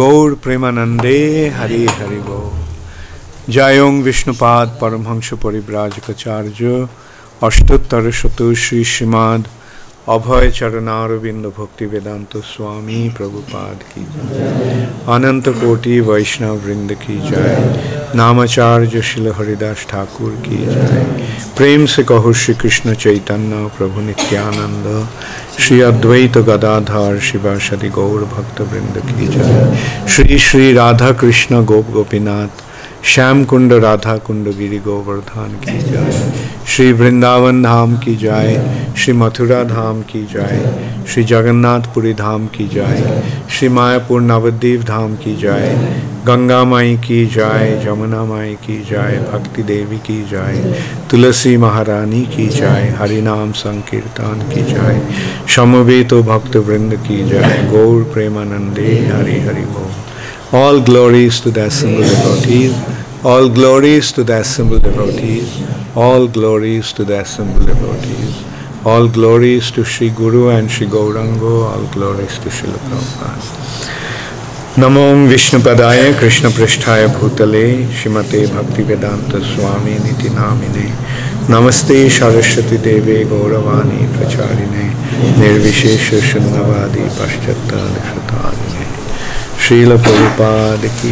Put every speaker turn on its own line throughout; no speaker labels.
गौर प्रेमानंदे हरि हरि गो जयों विष्णुपाद परमहंस परिव्राजकाचार्य अष्टोत्तर शत श्री श्रीमाद अभय चरणारविंद भक्ति वेदांत स्वामी प्रभुपाद की जय अनंत कोटि वैष्णव वृंद की जय नामाचार्य शिल हरिदास ठाकुर की जय प्रेम से कहो श्री कृष्ण चैतन्य प्रभु नित्यानंद শ্রী অদ্বৈত গদাধর শিবাসাদি গৌর ভক্তবৃন্দ কি জয় শ্রী শ্রী রাধা কৃষ্ণ গোপ গোপীনাথ श्याम कुंड राधा कुंड गिरी गोवर्धन की जय श्री वृंदावन धाम की जय श्री मथुरा धाम की जय श्री जगन्नाथपुरी धाम की जय श्री मायापुर नवद्वीप धाम की जय गंगा माई की जय जमुना माई की जय भक्ति देवी की जय तुलसी महारानी की जय हरिनाम संकीर्तन की जय समवेत भक्त वृंद की जय गौर प्रेमानंदे हरि हरि बोल All glories to the assembled devotees. All glories to the assembled devotees. All glories to the assembled devotees. All glories to Sri Guru and Sri Gaurango. All glories to Srila Prabhupada. Namo Vishnupadaya Krishna Prishtaya Bhutale Shimate Bhakti Vedanta Swami Niti Namine Namaste Saraswati Deve Gauravani Pracharine Nirvishesha Shunnavadi Paschata Nishatadine Srila Prabhupada की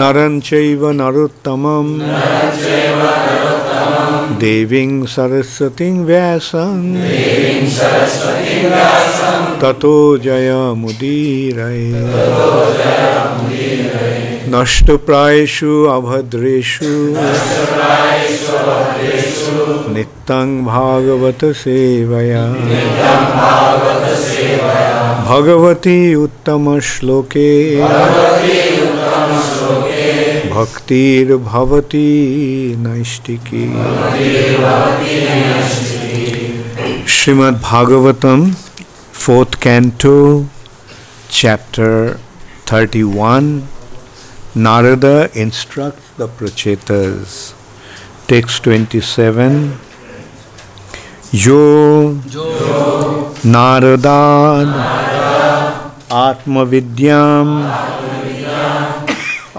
नरं चैव नरोत्तमं देवीं सरस्वतीं व्यासं ततो जयमुदीरये। नष्टप्रायेषु अभद्रेषु। भागवत सेवया। भगवती उत्तमश्लोके। भक्तिर्भवती नैष्टिकी Srimad Bhagavatam fourth canto chapter thirty one. Narada instruct the Pracetas. Text twenty seven. यो नारदा आत्मविद्याम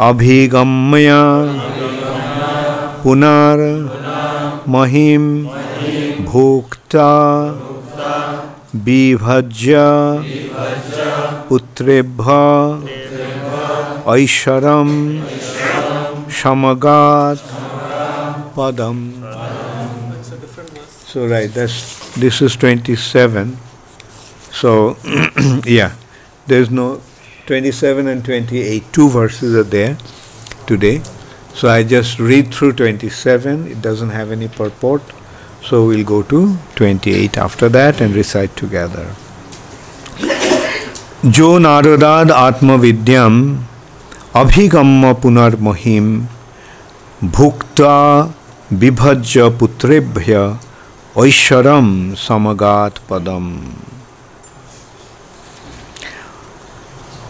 अभिगम्य। पुनर् महिम भोक्ता। विभज्य पुत्रेभ्य। ऐश्वरम समगात। पदम। So right, that's this is 27. So yeah, there's no 27 and 28, two verses are there today. So I just read through 27, it doesn't have any purport. So we'll go to 28 after that and recite together. Jo Naradad Atma Vidyam Abhigamma Punar Mohim Bhukta Vibhajya Putrebhya Oisharam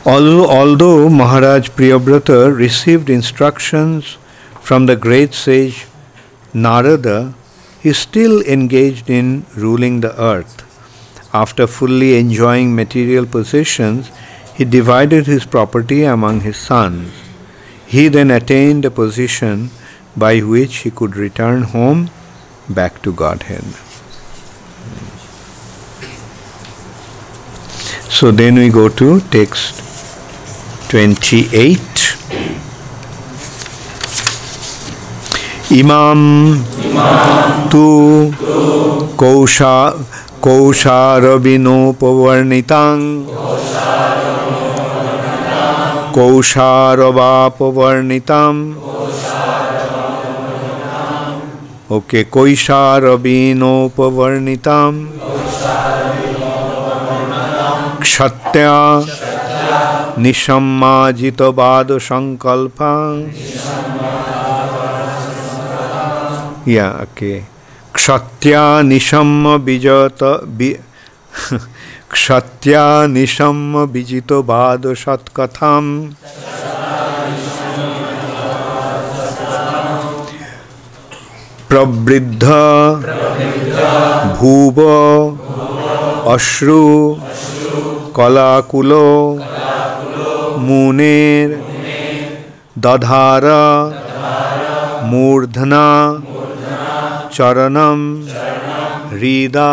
Although, although Maharaj Priyabrata received instructions from the great sage Narada, he still engaged in ruling the earth. After fully enjoying material possessions, he divided his property among his sons. He then attained a position by which he could return home back to Godhead. So then we go to text 28 ইমাম তু কৌশা কৌশারবিনোপবর্ণিতাং কৌশারবাপবর্ণিতাম ওকে কৈশারবিনোপবর্ণিতাম ক্ষত্যা নিঃসম্মাজিতবাদ সংকল্পা ইয়াকে ক্ষত্যা নিসম্ম বিজত ক্ষত্রিয়া নিসম্ম বিজিতবাদ সৎকথাম প্রবৃদ্ধ ভুব অশ্রু কলাকুল प्रवृद्ध भूव अश्रु कलाकुलो मुनेर दधार मूर्धना चरणम हृदा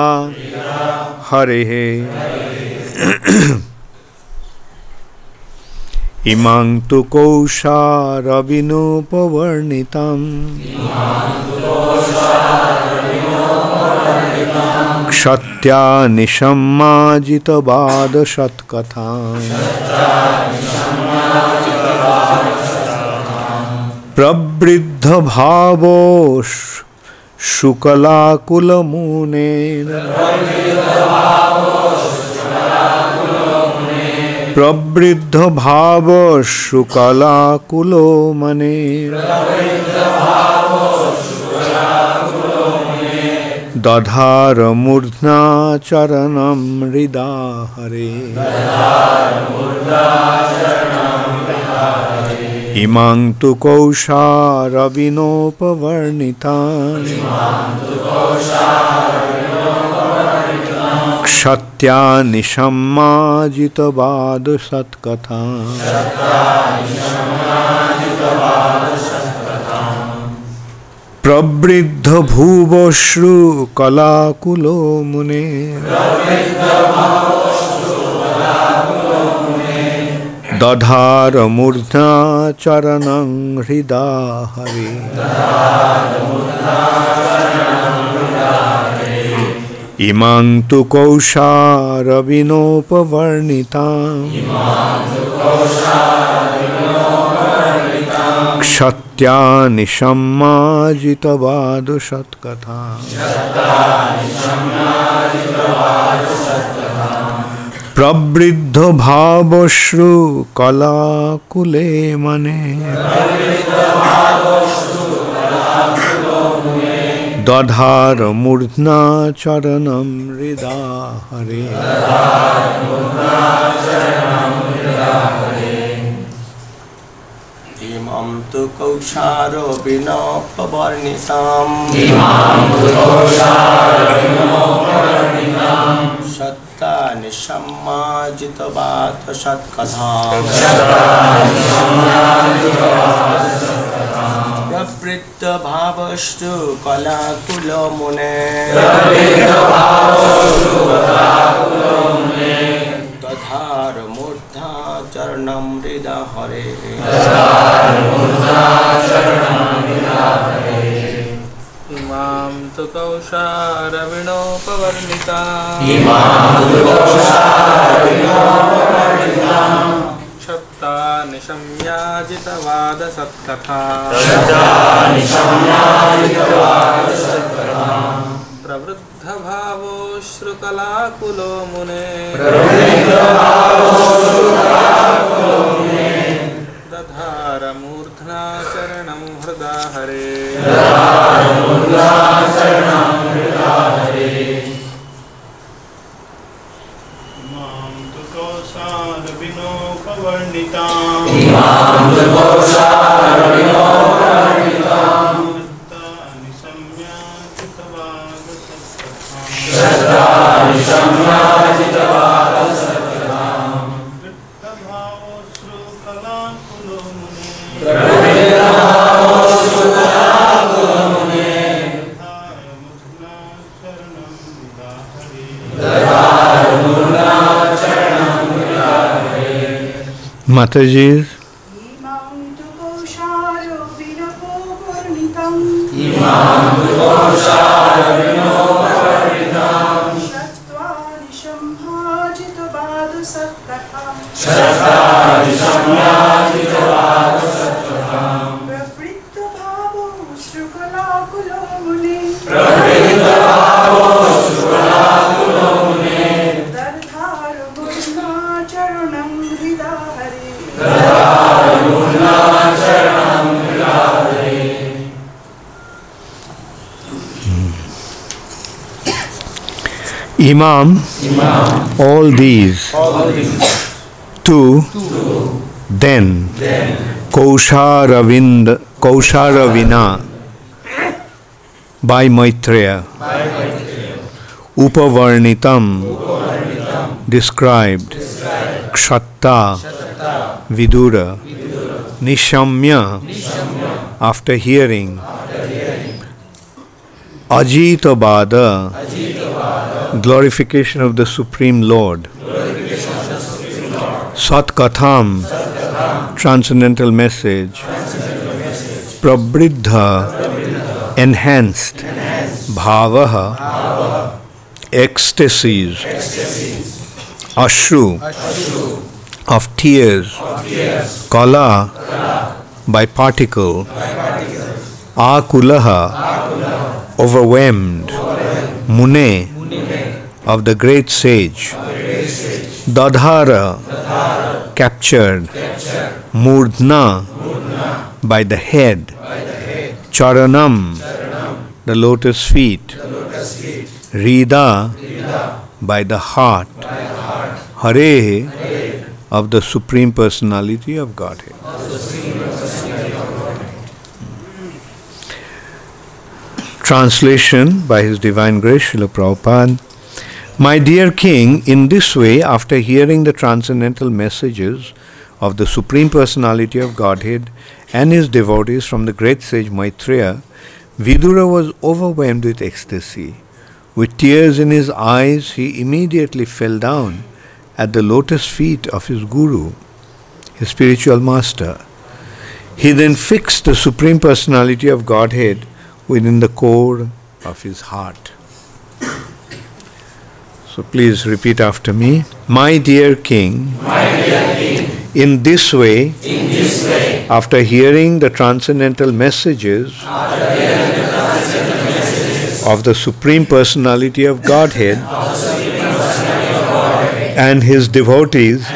সত্যা নিসম্মাজিতবাদ সৎকথা প্রবৃদ্ধ ভাব শুকলাকুলমূনের প্রবৃদ্ধ ভাব শুকলাকুলমনের প্রবৃদ্ধ ভাব दधारमूर्ध्ना चरणं हृदा हरे। इमां तु कौशारविनोपवर्णितान्। क्षत्या निशम्माजितवादसत्कथा প্রবৃদ্ধ ভুবশ্রু কলাকুল মুনে। দধার মূর্ধা চরণং হৃদা হরে ইমাং তু কৌশারবিনোপবর্ণিতাম। ক্ষত্র সত্যানি সম্মাজিতবাদ সৎকথা প্রবৃদ্ধ ভাবশ্রু কলাকুলে মনে দধার মূর্ধনা চরণম
হৃদা হরে तु कौशारोपिनोपवर्णिताम् सत्ता निशम्माजितवात सत्कथा प्रवृत्त भावस्तु कलाकुलो मुने दधार मूर्धा चरणं हृदा हरे
इमां तु कौशारविणोपवर्णिता। क्षप्ता निशम्याजितवादसत्कथा प्रवृद्धभावोऽश्रुकलाकुलो मुने हरे
मां तु कौशारविनोपवर्णिताम्
Matheus diz.
Imam, all these, two, then, Kausharavind, Kausharavina, by Maitreya, Upavarnitam, described, Kshatta, Vidura, Nishamya, after hearing, Ajitabada, glorification of the Supreme Lord, Satkatham, transcendental message, Prabridha, enhanced, Bhavaha, ecstasies, Ashru, of tears, Kala, by particle, Akulaha, overwhelmed, Mune, of the great sage, Dadhara, captured, Murdna, by the head, Charanam, the lotus feet, Rida, by the heart, Hare, of the Supreme Personality of Godhead. Translation by His Divine Grace Srila Prabhupada. My dear King, in this way, after hearing the transcendental messages of the Supreme Personality of Godhead and his devotees from the great sage Maitreya, Vidura was overwhelmed with ecstasy. With tears in his eyes, he immediately fell down at the lotus feet of his Guru, his spiritual master. He then fixed the Supreme Personality of Godhead within the core of his heart. So please repeat after me. My dear King, My dear King in this way, in this way, after hearing the transcendental messages of the Supreme Personality of Godhead and his devotees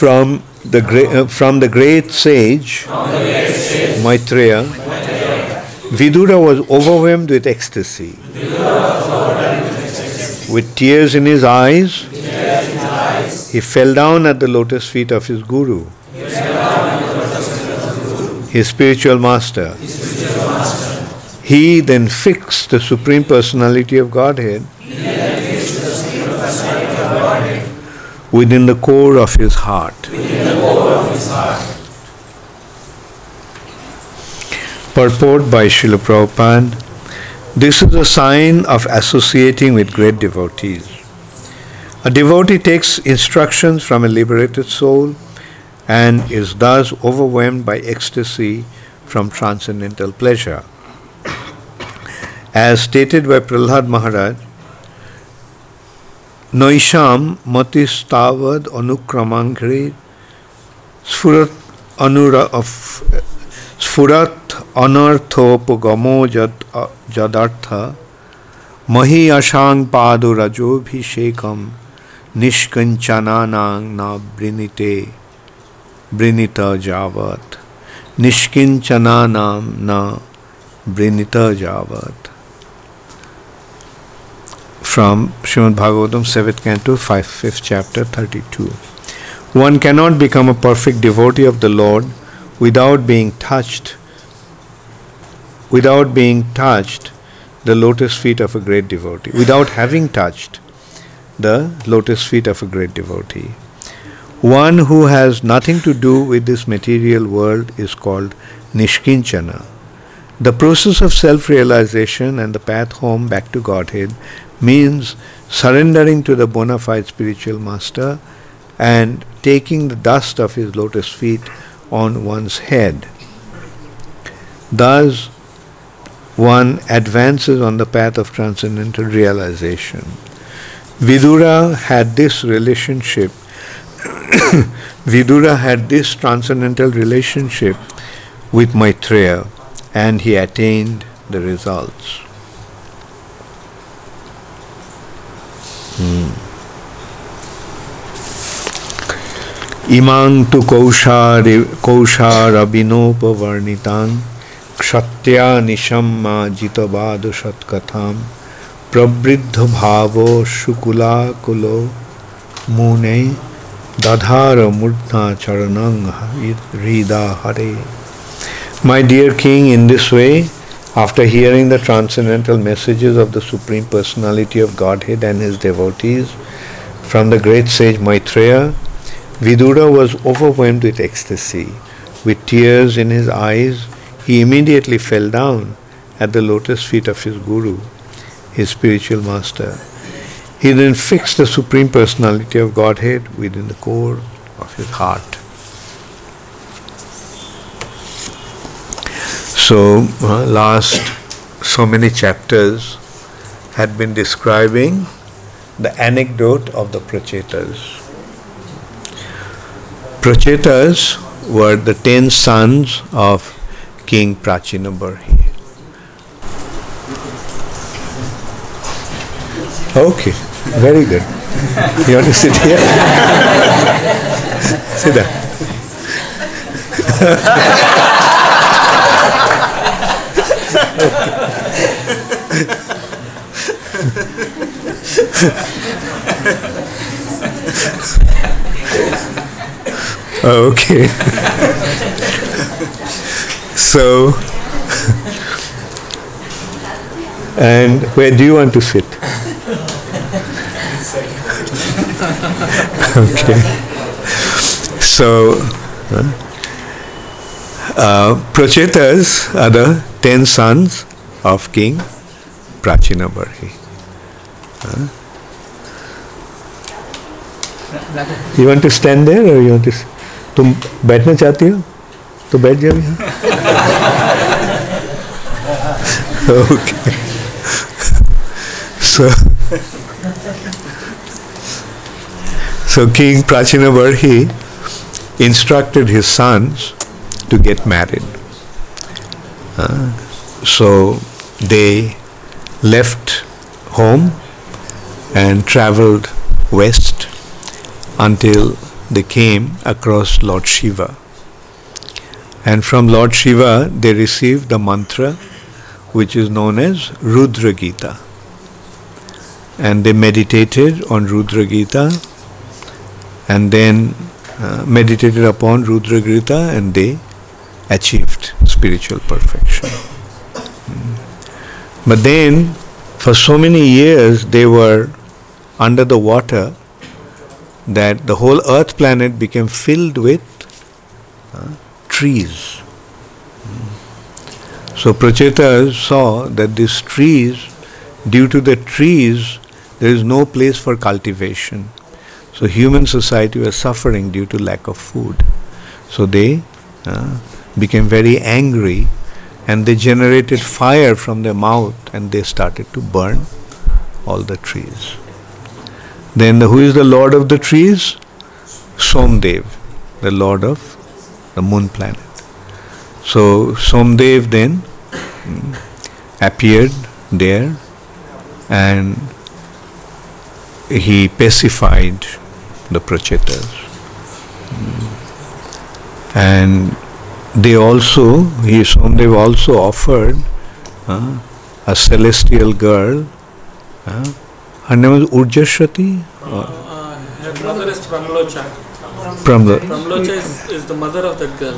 from the uh, from the great sage Maitreya, Vidura was overwhelmed with ecstasy. With tears in his eyes, he fell down at the lotus feet of his guru, his spiritual master. He then fixed the Supreme Personality of Godhead within the core of his heart. Purport by Srila Prabhupada. This is a sign of associating with great devotees. A devotee takes instructions from a liberated soul and is thus overwhelmed by ecstasy from transcendental pleasure. As stated by Prahlad Maharaj, Noisham matistavad anukramankre sfurat anura of स्फुरत अनर्थोपगमो यद यदर्थ मही अशांग पादुरजोभिषेकम निष्किंचनानां नावृणीते वृणीत जावत निष्किंचनानां न वृणीत जावत From Srimad Bhagavatam, 7th Canto, 5th, 5th chapter, 32. One cannot become a perfect devotee of the Lord without being touched, without being touched the lotus feet of a great devotee, without having touched the lotus feet of a great devotee. One who has nothing to do with this material world is called Nishkinchana. The process of self realization and the path home back to Godhead means surrendering to the bona fide spiritual master and taking the dust of his lotus feet on one's head. Thus, one advances on the path of transcendental realization. Vidura had this relationship, Vidura had this transcendental relationship with Maitreya and he attained the results. Hmm. ইমাং তু কৌশারে কৌশারবিনোপবর্ণিতাং সত্যা নিশম্মাজিত বাদ সৎকথাম প্রবৃদ্ধ ভাব শুকুলাকুল মুনে দধার মূর্ধা চরণং হৃদা হরে my dear king in this way after hearing the transcendental messages of the supreme personality of Godhead and his devotees from the great sage Maitreya Vidura was overwhelmed with ecstasy. With tears in his eyes, he immediately fell down at the lotus feet of his Guru, his spiritual master. He then fixed the Supreme Personality of Godhead within the core of his heart. So, uh, last so many chapters had been describing the anecdote of the Prachetas. Prachetas were the ten sons of King Prachinabarhi. Okay, very good. You want to sit here? sit down. so, and where do you want to sit? okay. So, uh, uh, Prachetas are the ten sons of King Prachinabarhi. Uh, you want to stand there or you want to? तुम बैठना चाहती हो? तो बैठ जाओ यहाँ। Okay so so king Prachinabarhi he instructed his sons to get married so they left home and travelled west until they came across Lord Shiva. And from Lord Shiva they received the mantra which is known as Rudra Gita. And they meditated on Rudra Gita and then uh, meditated upon Rudra Gita and they achieved spiritual perfection. Mm. But then, for so many years, they were under the water that the whole earth planet became filled with uh, trees. Mm. So Prachetas saw that these trees, due to the trees, there is no place for cultivation. So human society was suffering due to lack of food. So they uh, became very angry and they generated fire from their mouth and they started to burn all the trees. Then the, who is the lord of the trees? Somdev, the lord of the moon planet. So Somdev then mm, appeared there and he pacified the Prachetas. Mm. And they also, he Somdev also offered uh, a celestial girl. Uh, her name was Urjashwati
Uh, her mother is Pramlocha.
Pramla,
Pramlocha is, is the mother of that girl.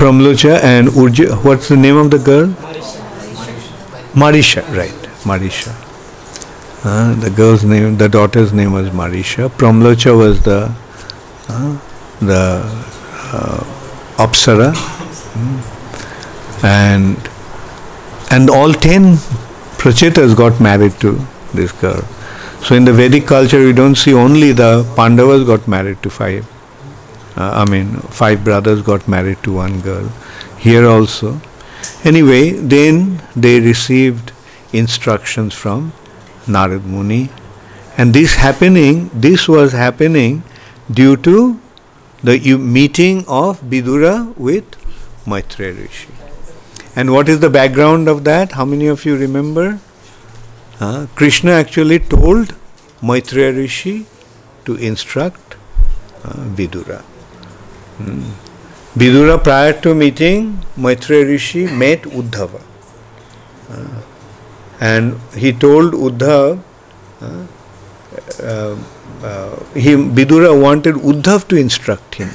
Pramlocha and Urja. What's the name of the girl? Marisha, right? Marisha. Uh, the girl's name, the daughter's name was Marisha. Pramlocha was the uh, the uh, Apsara, Mm. and and all ten Prachetas got married to this girl. So in the Vedic culture, we don't see only the Pandavas got married to five. Uh, I mean, five brothers got married to one girl. Here also. Anyway, then they received instructions from Narad Muni, and this happening, this was happening due to the meeting of Bidura with Maitreya Rishi. And what is the background of that? How many of you remember? Uh, Krishna actually told Maitreya Rishi to instruct uh, Vidura. Hmm. Vidura, prior to meeting Maitreya Rishi, met Uddhava. Uh, and he told Uddhav, uh, uh, uh, he, Vidura wanted Uddhav to instruct him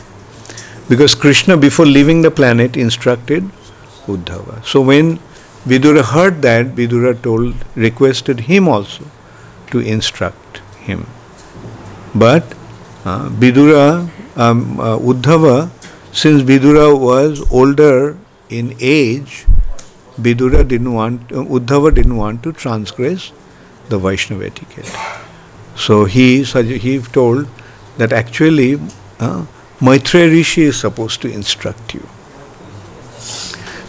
because Krishna, before leaving the planet, instructed Uddhava. So when Vidura heard that, Vidura told, requested him also to instruct him. But uh, Vidura, um, uh, Uddhava, since Vidura was older in age, Vidura didn't want, uh, Uddhava didn't want to transgress the Vaishnava etiquette. So he, he told that actually uh, Maitreya Rishi is supposed to instruct you.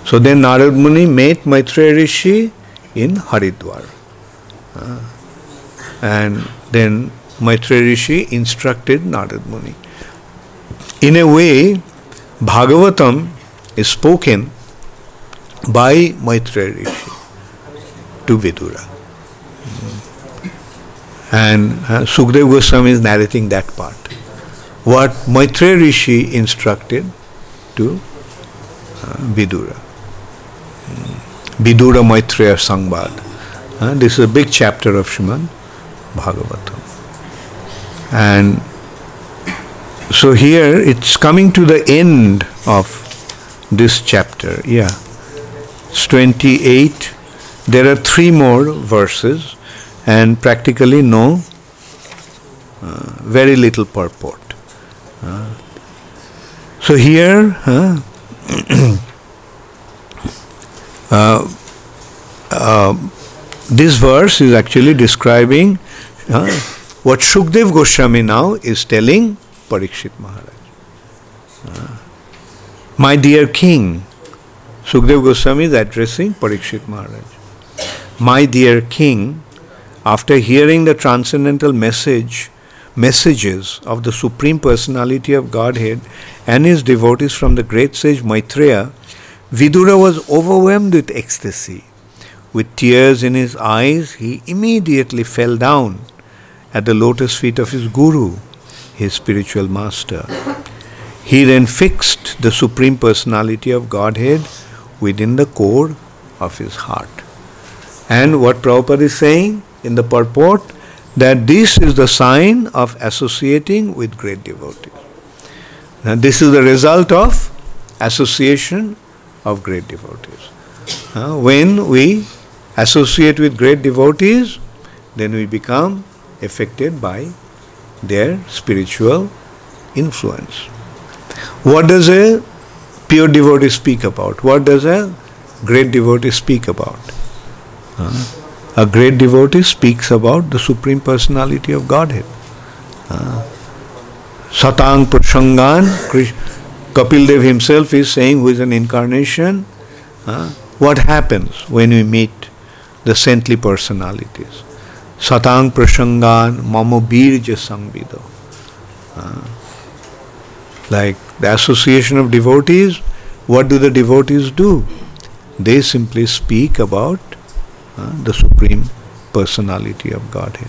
So then Narad Muni met Maitreya Rishi in Haridwar. Uh, and then Maitreya Rishi instructed Narad Muni. In a way, Bhagavatam is spoken by Maitreya Rishi to Vidura. And uh, Sukdev Goswami is narrating that part. What Maitreya Rishi instructed to uh, Vidura. Vidura Maitreya Sangbad. Uh, this is a big chapter of Srimad Bhagavatam. And so here it's coming to the end of this chapter. Yeah. It's 28. There are three more verses and practically no, uh, very little purport. Uh, so here, this verse is actually describing uh, what Shukdev Goswami now is telling Parikshit Maharaj. Uh, my dear king, Sukdev Goswami is addressing Parikshit Maharaj. My dear king, after hearing the transcendental message, messages of the Supreme Personality of Godhead and his devotees from the great sage Maitreya, Vidura was overwhelmed with ecstasy. With tears in his eyes, he immediately fell down at the lotus feet of his Guru, his spiritual master. He then fixed the Supreme Personality of Godhead within the core of his heart. And what Prabhupada is saying in the purport that this is the sign of associating with great devotees. Now, this is the result of association of great devotees. Uh, when we associate with great devotees, then we become affected by their spiritual influence. What does a pure devotee speak about? What does a great devotee speak about? Uh, a great devotee speaks about the Supreme Personality of Godhead. Uh, Satang Prasangan, Kapil Dev himself is saying, who is an incarnation, uh, what happens when we meet the saintly personalities? Satang Prasangan Mama Birja Sangvido. Like the association of devotees, what do the devotees do? They simply speak about uh, the Supreme Personality of Godhead,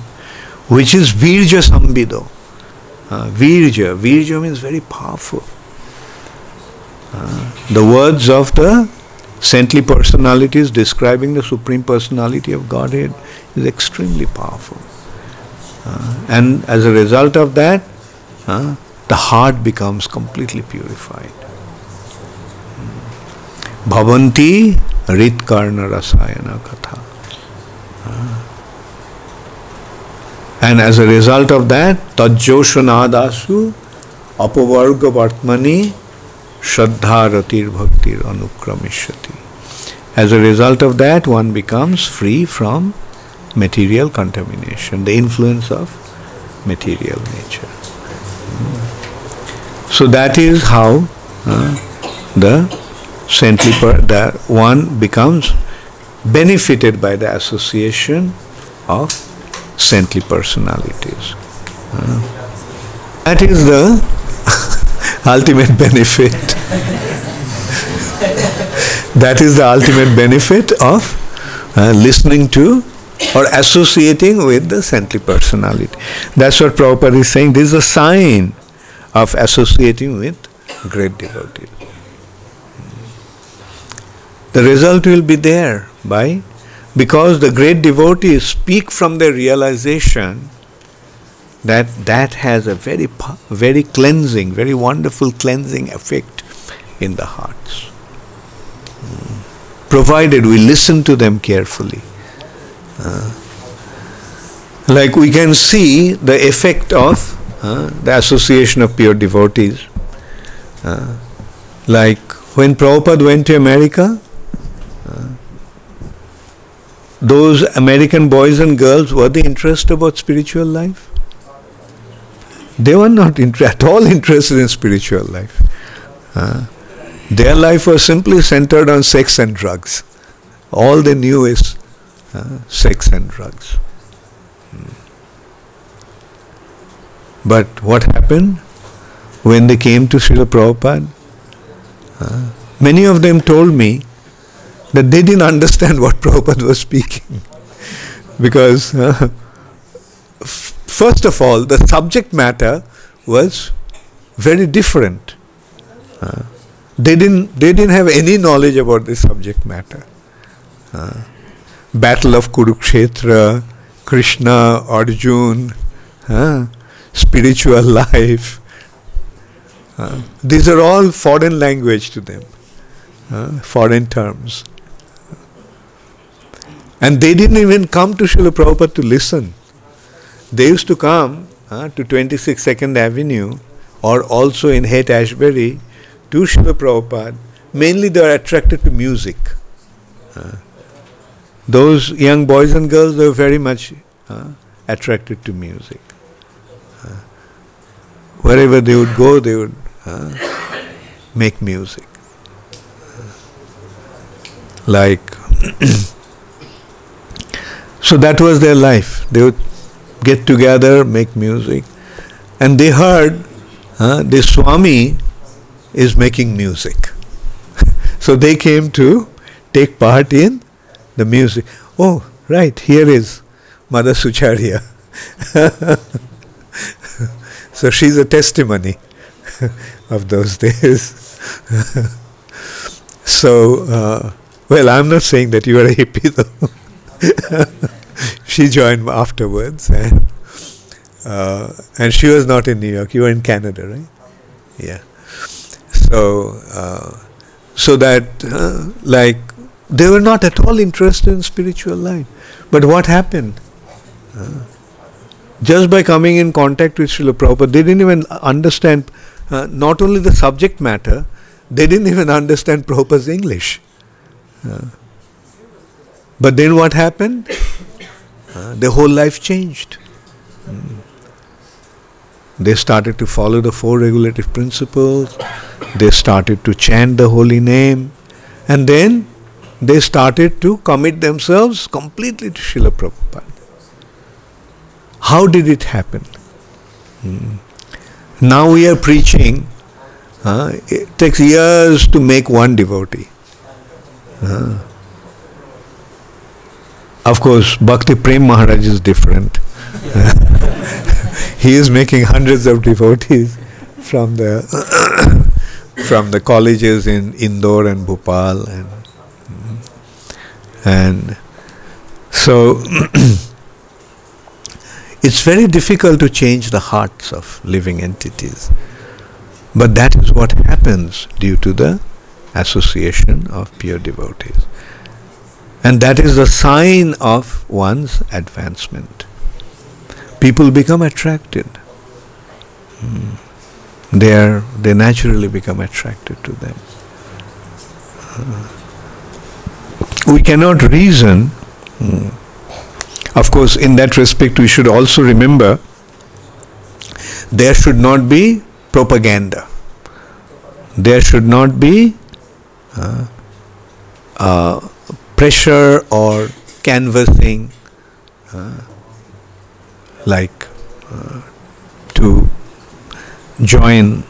which is Virja Sambido. Uh, Virja, Virja means very powerful. Uh, the words of the saintly personalities describing the Supreme Personality of Godhead is extremely powerful. Uh, and as a result of that, uh, the heart becomes completely purified. Bhavanti Ritkarna Rasayana Katha. And as a result of that, Tajjoshonadasu Apavarga Vartmani Shraddha Bhaktir Anukramishati. As a result of that, one becomes free from material contamination, the influence of material nature. So that is how uh, the saintly per- the one becomes benefited by the association of saintly personalities. Uh, that is the ultimate benefit. that is the ultimate benefit of uh, listening to or associating with the saintly personality. That's what Prabhupada is saying. This is a sign of associating with great devotees. The result will be there by because the great devotees speak from their realization that that has a very very cleansing very wonderful cleansing effect in the hearts. Mm. provided we listen to them carefully. Uh, like we can see the effect of uh, the association of pure devotees. Uh, like when Prabhupada went to America those American boys and girls were they interested about spiritual life? They were not inter- at all interested in spiritual life. Uh, their life was simply centered on sex and drugs. All they knew is uh, sex and drugs. Hmm. But what happened when they came to Srila Prabhupada? Uh, many of them told me that they didn't understand what Prabhupada was speaking. because, uh, first of all, the subject matter was very different. Uh, they didn't they didn't have any knowledge about the subject matter. Uh, Battle of Kurukshetra, Krishna, Arjun, uh, spiritual life. These are all foreign language to them, uh, foreign terms. And they didn't even come to Srila Prabhupada to listen. They used to come uh, to 26 Second Avenue or also in Haight Ashbury to Srila Prabhupada. Mainly they are attracted to music. Uh, those young boys and girls they were very much uh, attracted to music. Uh, wherever they would go, they would uh, make music. Like So that was their life. They would get together, make music, and they heard uh, the Swami is making music. so they came to take part in the music. Oh, right, here is Mother Sucharya. so she's a testimony of those days. so, uh, well, I'm not saying that you are a hippie though. she joined afterwards, and uh, and she was not in New York. You were in Canada, right? Yeah. So uh, so that uh, like they were not at all interested in spiritual life. But what happened? Uh, just by coming in contact with Srila Prabhupada, they didn't even understand uh, not only the subject matter, they didn't even understand Prabhupada's English. Uh, but then what happened? Uh, their whole life changed. Mm. They started to follow the four regulative principles, they started to chant the holy name, and then they started to commit themselves completely to Srila Prabhupada. How did it happen? Mm. Now we are preaching, uh, it takes years to make one devotee. Uh, of course, Bhakti Prem Maharaj is different. he is making hundreds of devotees from the from the colleges in Indore and Bhopal and and so it's very difficult to change the hearts of living entities. But that is what happens due to the association of pure devotees. And that is the sign of one's advancement. People become attracted. Mm. They, are, they naturally become attracted to them. Uh, we cannot reason. Mm. Of course, in that respect, we should also remember there should not be propaganda. There should not be uh, uh, pressure or canvassing uh, like uh, to join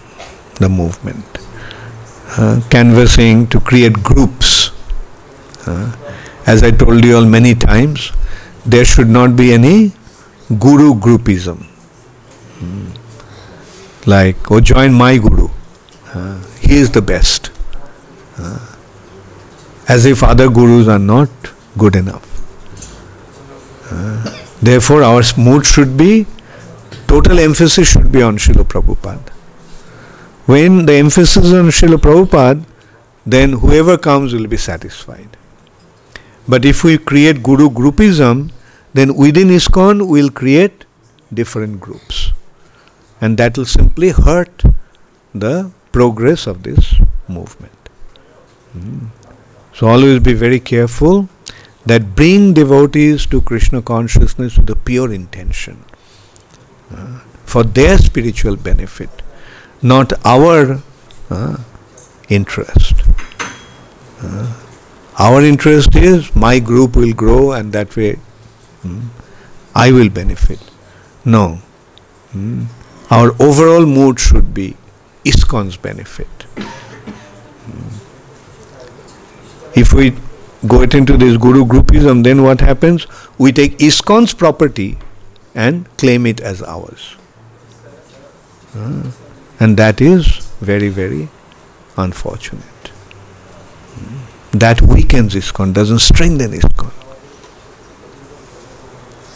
the movement. Uh, canvassing to create groups. Uh, as I told you all many times, there should not be any guru groupism. Mm. Like, oh, join my guru. Uh, he is the best. As if other gurus are not good enough. Uh, therefore, our mood should be, total emphasis should be on Srila Prabhupada. When the emphasis is on Srila Prabhupada, then whoever comes will be satisfied. But if we create Guru groupism, then within ISKCON we'll create different groups. And that will simply hurt the progress of this movement. Hmm. So always be very careful that bring devotees to Krishna consciousness with a pure intention uh, for their spiritual benefit, not our uh, interest. Uh, our interest is my group will grow and that way hmm, I will benefit. No. Hmm. Our overall mood should be ISKCON's benefit. Hmm. If we go into this guru groupism, then what happens? We take ISKCON's property and claim it as ours. Uh, and that is very, very unfortunate. That weakens ISKCON, doesn't strengthen ISKCON.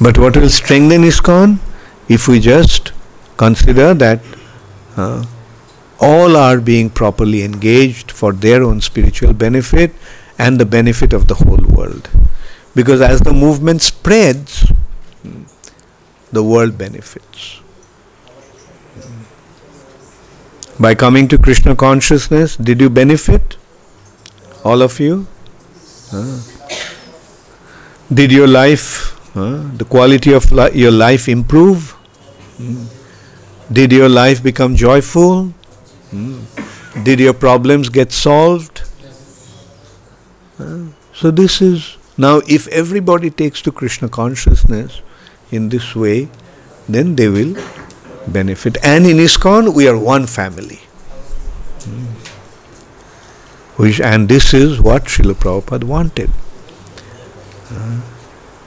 But what will strengthen ISKCON? If we just consider that uh, all are being properly engaged for their own spiritual benefit and the benefit of the whole world. Because as the movement spreads, the world benefits. By coming to Krishna consciousness, did you benefit? All of you? Did your life, the quality of li- your life improve? Hmm. Did your life become joyful? Hmm. Did your problems get solved? So this is now if everybody takes to Krishna consciousness in this way, then they will benefit. And in ISKCON we are one family. Hmm. Which, and this is what Srila Prabhupada wanted. Uh,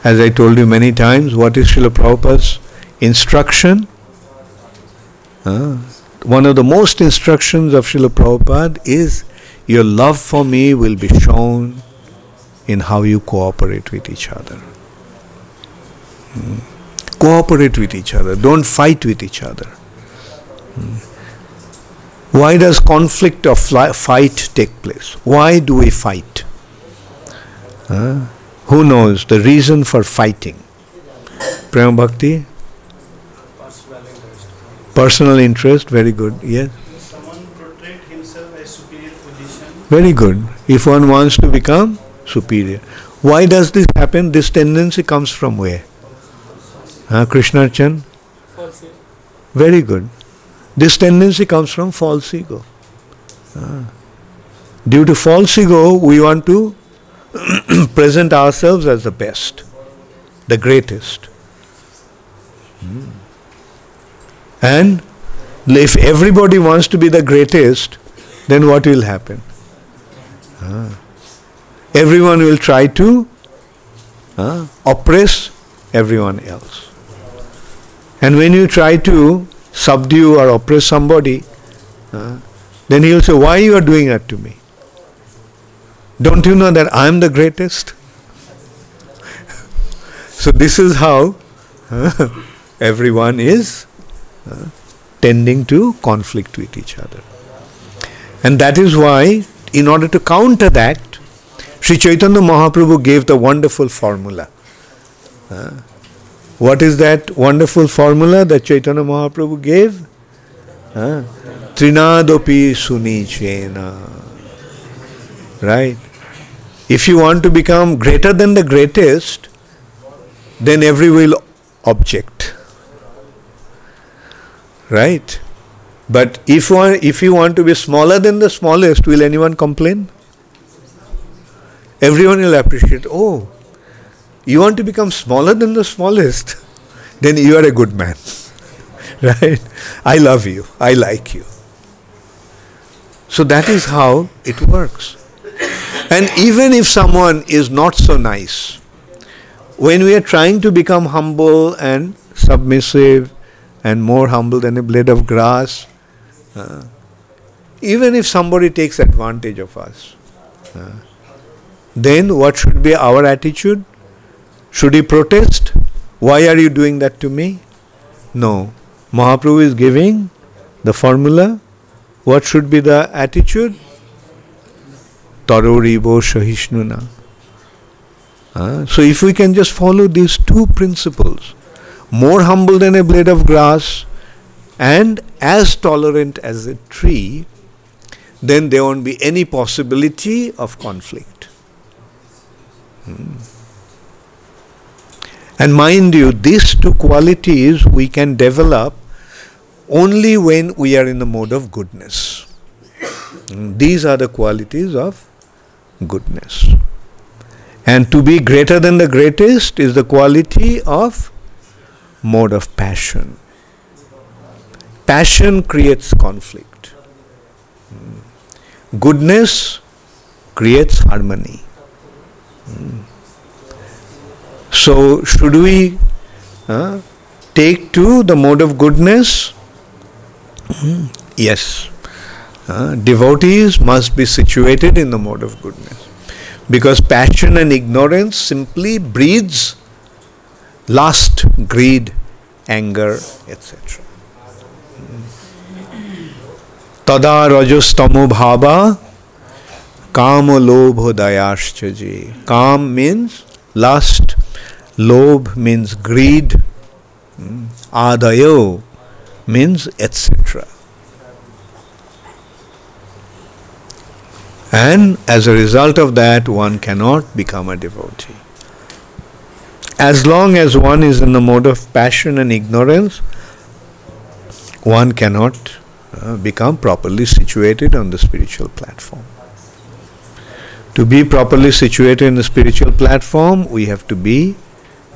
as I told you many times, what is Srila Prabhupada's instruction? Uh, one of the most instructions of Srila Prabhupada is your love for me will be shown in how you cooperate with each other. Hmm. Cooperate with each other, don't fight with each other. Hmm. Why does conflict or fly, fight take place? Why do we fight? Uh, who knows the reason for fighting? Prema Bhakti? Personal interest, very good. Yes.
Someone protect himself as superior position.
Very good. If one wants to become superior. Why does this happen? This tendency comes from where? Huh, Krishna Chan?
False.
Very good. This tendency comes from false ego. Ah. Due to false ego, we want to present ourselves as the best, the greatest. Hmm. And if everybody wants to be the greatest, then what will happen? Everyone will try to ah, oppress everyone else. And when you try to subdue or oppress somebody, uh, then he will say, Why you are doing that to me? Don't you know that I am the greatest? so this is how uh, everyone is uh, tending to conflict with each other. And that is why, in order to counter that, Sri Chaitanya Mahaprabhu gave the wonderful formula. Uh, what is that wonderful formula that Chaitanya Mahaprabhu gave? Uh, Trinadopi sunichena. Right? If you want to become greater than the greatest, then every will object. Right? But if one, if you want to be smaller than the smallest, will anyone complain? Everyone will appreciate, oh, you want to become smaller than the smallest, then you are a good man. right? I love you. I like you. So that is how it works. And even if someone is not so nice, when we are trying to become humble and submissive and more humble than a blade of grass, uh, even if somebody takes advantage of us, uh, then what should be our attitude? Should he protest? Why are you doing that to me? No. Mahaprabhu is giving the formula. What should be the attitude? Taroribo Shahishnuna. Uh, so if we can just follow these two principles, more humble than a blade of grass and as tolerant as a tree, then there won't be any possibility of conflict. Hmm. And mind you, these two qualities we can develop only when we are in the mode of goodness. Hmm. These are the qualities of goodness. And to be greater than the greatest is the quality of mode of passion. Passion creates conflict. Goodness creates harmony. So, should we uh, take to the mode of goodness? Yes. Uh, devotees must be situated in the mode of goodness because passion and ignorance simply breeds lust, greed, anger, etc. Tada rajastamo bhava kama lobha dayashchaji. Kam means lust, lobh means greed, hmm, adayo means etc. And as a result of that, one cannot become a devotee. As long as one is in the mode of passion and ignorance, one cannot uh, become properly situated on the spiritual platform. To be properly situated in the spiritual platform, we have to be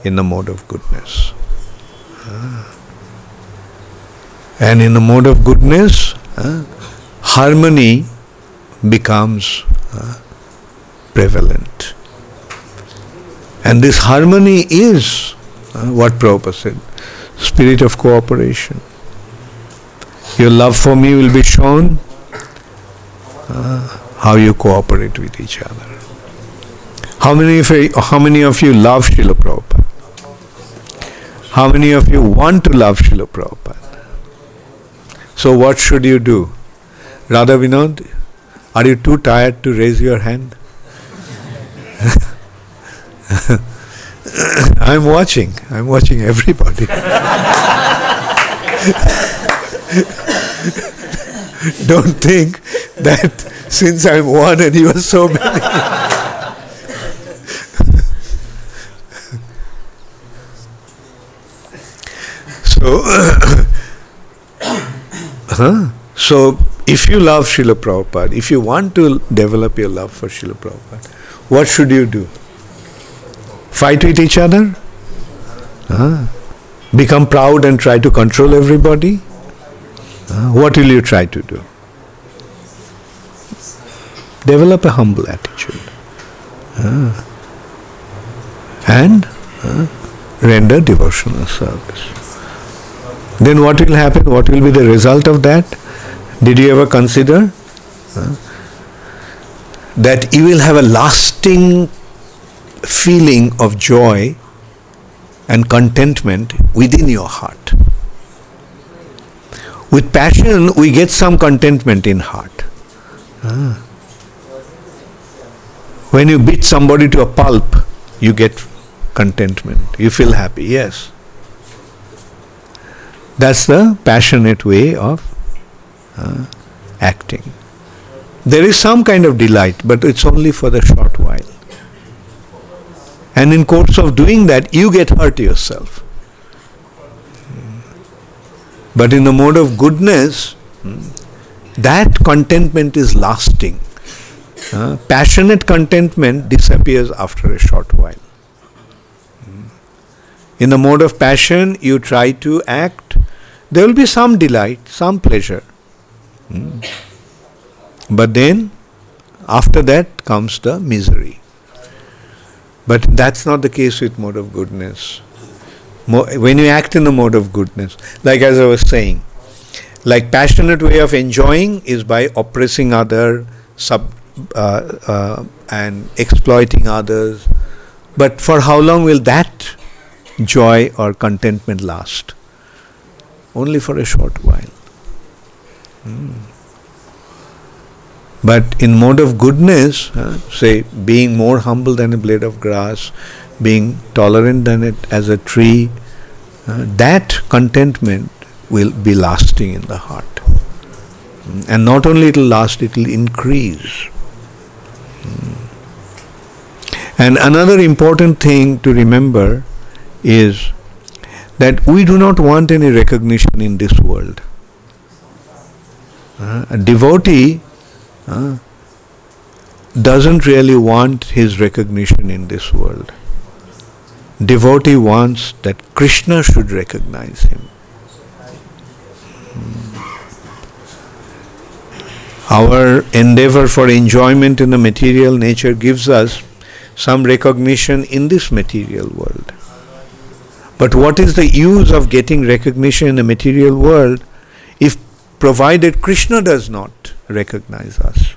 in the mode of goodness. Uh, and in the mode of goodness, uh, harmony becomes uh, prevalent. And this harmony is uh, what Prabhupada said spirit of cooperation. Your love for me will be shown uh, how you cooperate with each other. How many of you, how many of you love Srila Prabhupada? How many of you want to love Srila Prabhupada? So what should you do? Radha Vinod, are you too tired to raise your hand? I'm watching. I'm watching everybody. Don't think that since I'm one and you are so many. so, huh? so if you love Srila Prabhupada, if you want to develop your love for Srila Prabhupada, what should you do? Fight with each other? Huh? Become proud and try to control everybody? Huh? What will you try to do? Develop a humble attitude. Huh? And uh, render devotional service. Then what will happen? What will be the result of that? Did you ever consider uh, that you will have a lasting feeling of joy and contentment within your heart? With passion, we get some contentment in heart. When you beat somebody to a pulp, you get contentment. You feel happy. Yes. That's the passionate way of uh, acting. There is some kind of delight, but it's only for the short while. And in course of doing that, you get hurt yourself. But in the mode of goodness, that contentment is lasting. Uh, passionate contentment disappears after a short while. In the mode of passion, you try to act, there will be some delight, some pleasure. Hmm. But then, after that comes the misery. But that's not the case with mode of goodness. When you act in the mode of goodness, like as I was saying, like passionate way of enjoying is by oppressing other, sub, uh, uh, and exploiting others, But for how long will that joy or contentment last? Only for a short while. Hmm. But in mode of goodness, uh, say being more humble than a blade of grass, being tolerant than it as a tree, uh, that contentment will be lasting in the heart. Mm, And not only it will last, it will increase. Mm. And another important thing to remember is that we do not want any recognition in this world. Uh, a devotee uh, doesn't really want his recognition in this world. Devotee wants that Krishna should recognize him. Our endeavor for enjoyment in the material nature gives us some recognition in this material world. But what is the use of getting recognition in the material world if provided Krishna does not recognize us?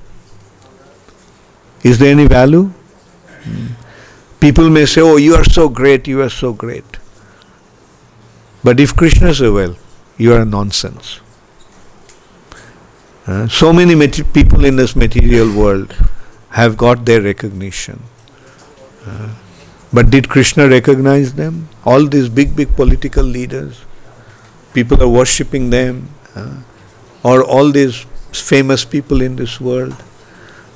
Is there any value? Hmm. People may say, Oh, you are so great, you are so great. But if Krishna says, Well, you are nonsense. Uh, so many people in this material world have got their recognition. Uh, but did Krishna recognize them? All these big, big political leaders, people are worshipping them, uh, or all these famous people in this world,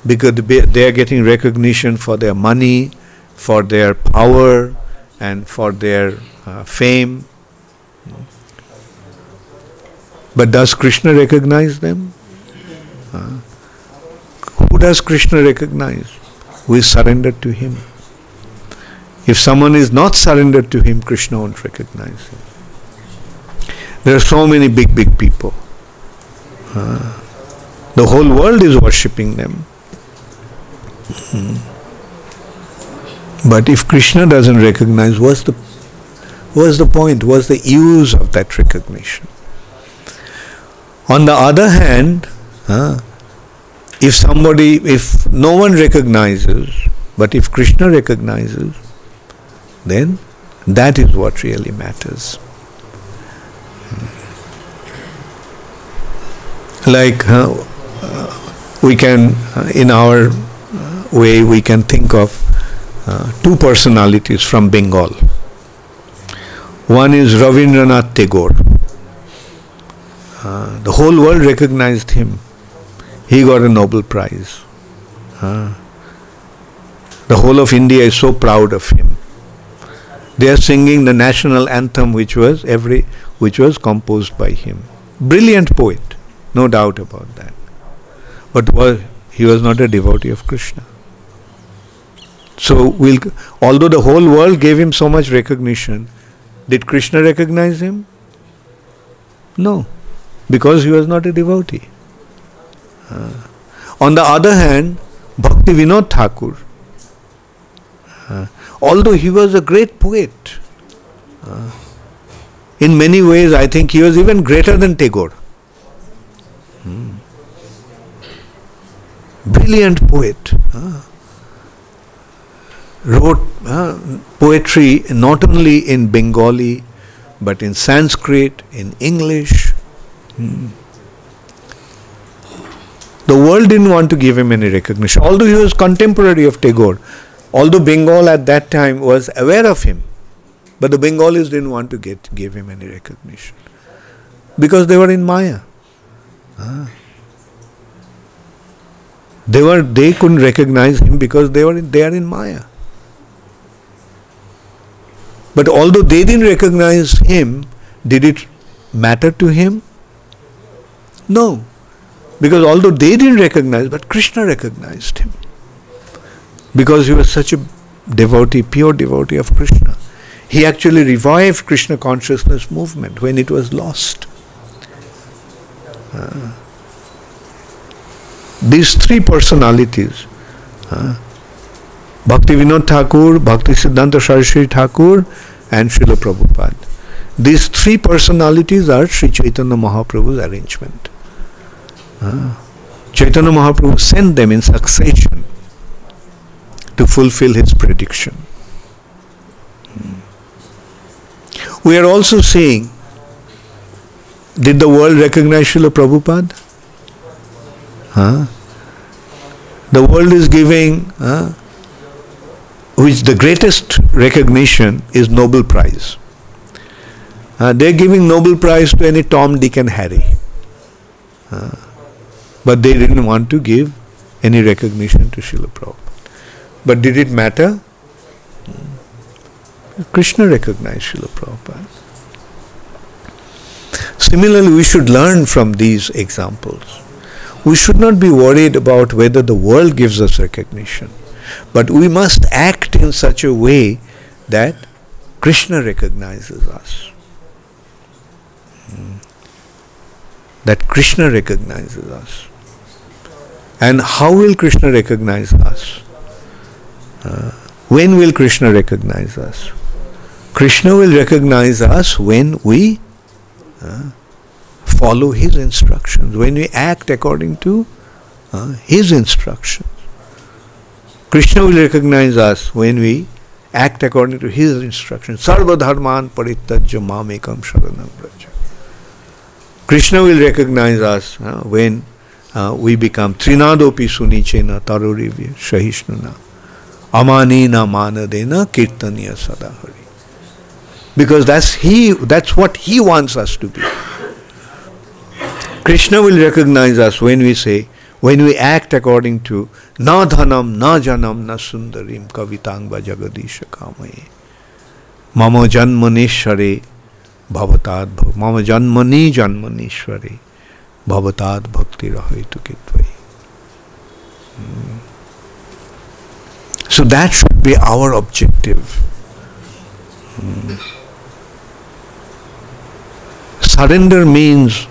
because they are getting recognition for their money, for their power, and for their uh, fame. But does Krishna recognize them? Uh, who does Krishna recognize? Who is surrendered to him? If someone is not surrendered to him, Krishna won't recognize him. There are so many big, big people. Uh, the whole world is worshipping them. Hmm. But if Krishna doesn't recognize, what's the what's the point? What's the use of that recognition? On the other hand, if somebody, if no one recognizes, but if Krishna recognizes, then that is what really matters. Like uh, we can, in our way, we can think of uh, two personalities from Bengal. One is Rabindranath Tagore. Uh, the whole world recognized him. He got a Nobel Prize. Uh, the whole of India is so proud of him. They are singing the national anthem, which was every, which was composed by him. Brilliant poet, no doubt about that. But was, he was not a devotee of Krishna. So, we'll, although the whole world gave him so much recognition, did Krishna recognize him? No, because he was not a devotee. Uh, on the other hand, Bhakti Vinod Thakur, uh, although he was a great poet, uh, in many ways I think he was even greater than Tagore. Hmm. Brilliant poet. Uh, wrote uh, poetry not only in Bengali but in Sanskrit, in English. Hmm. The world didn't want to give him any recognition, although he was contemporary of Tagore. Although Bengal at that time was aware of him, but the Bengalis didn't want to get give him any recognition because they were in Maya. Ah. They were they couldn't recognize him because they were in, they are in Maya. But although they didn't recognize him, did it matter to him? No. Because although they didn't recognize, but Krishna recognized him. Because he was such a devotee, pure devotee of Krishna. He actually revived Krishna consciousness movement when it was lost. Uh, these three personalities, uh, Bhakti Vinod Thakur, Bhakti Siddhanta Saraswati Thakur, and Srila Prabhupada. These three personalities are Sri Chaitanya Mahaprabhu's arrangement. Uh, Chaitanya Mahaprabhu sent them in succession to fulfill his prediction. We are also seeing did the world recognize Srila Prabhupada? Huh? The world is giving, huh, which the greatest recognition is Nobel Prize. Uh, they're giving Nobel Prize to any Tom, Dick, and Harry. Uh, but they didn't want to give any recognition to Srila Prabhupada. But did it matter? Hmm. Krishna recognized Srila Prabhupada. Similarly, we should learn from these examples. We should not be worried about whether the world gives us recognition, but we must act in such a way that Krishna recognizes us. Hmm. That Krishna recognizes us. And how will Krishna recognize us? Uh, when will Krishna recognize us? Krishna will recognize us when we uh, follow his instructions, when we act according to uh, his instructions. Krishna will recognize us when we act according to his instructions. Sarva dharman paritajya mamekam sharanam braja. Krishna will recognize us uh, when uh, we become trinadopi sunichena tarorivya shahishnuna amanina manadena kirtaniya sadahari. Because that's he that's what he wants us to be. Krishna will recognize us when we say, when we act according to na dhanam, na janam, na sundarim kavitangva jagadisha kamaye. Mama janmanishare bhavatad bhav. Mama janmani janmanishware bhavatad bhakti rahaitu kitvai. Hmm. So that should be our objective. Hmm. Surrender means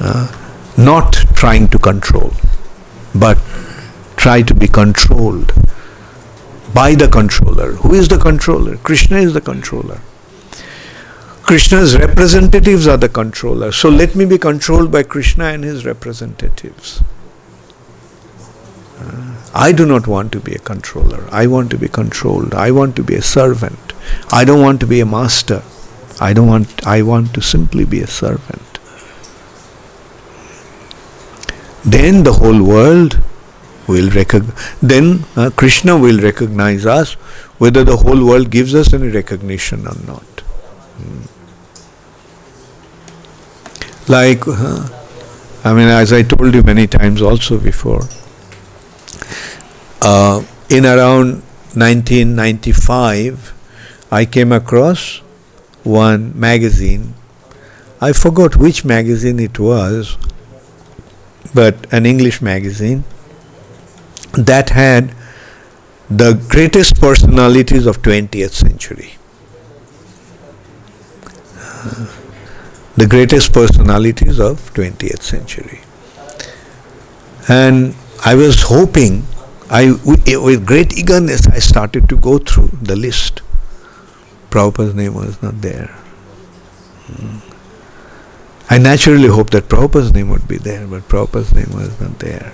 uh, not trying to control, but try to be controlled by the controller. Who is the controller? Krishna is the controller. Krishna's representatives are the controller. So let me be controlled by Krishna and his representatives. Uh, I do not want to be a controller. I want to be controlled. I want to be a servant. I don't want to be a master. I don't want I want to simply be a servant. then the whole world will recognize, then uh, Krishna will recognize us whether the whole world gives us any recognition or not. Hmm. Like, uh, I mean, as I told you many times also before, uh, in around 1995, I came across one magazine. I forgot which magazine it was but an English magazine that had the greatest personalities of 20th century. the greatest personalities of 20th century. And I was hoping, I with great eagerness, I started to go through the list. Prabhupada's name was not there. Hmm. I naturally hoped that Prabhupada's name would be there, but Prabhupada's name was not there.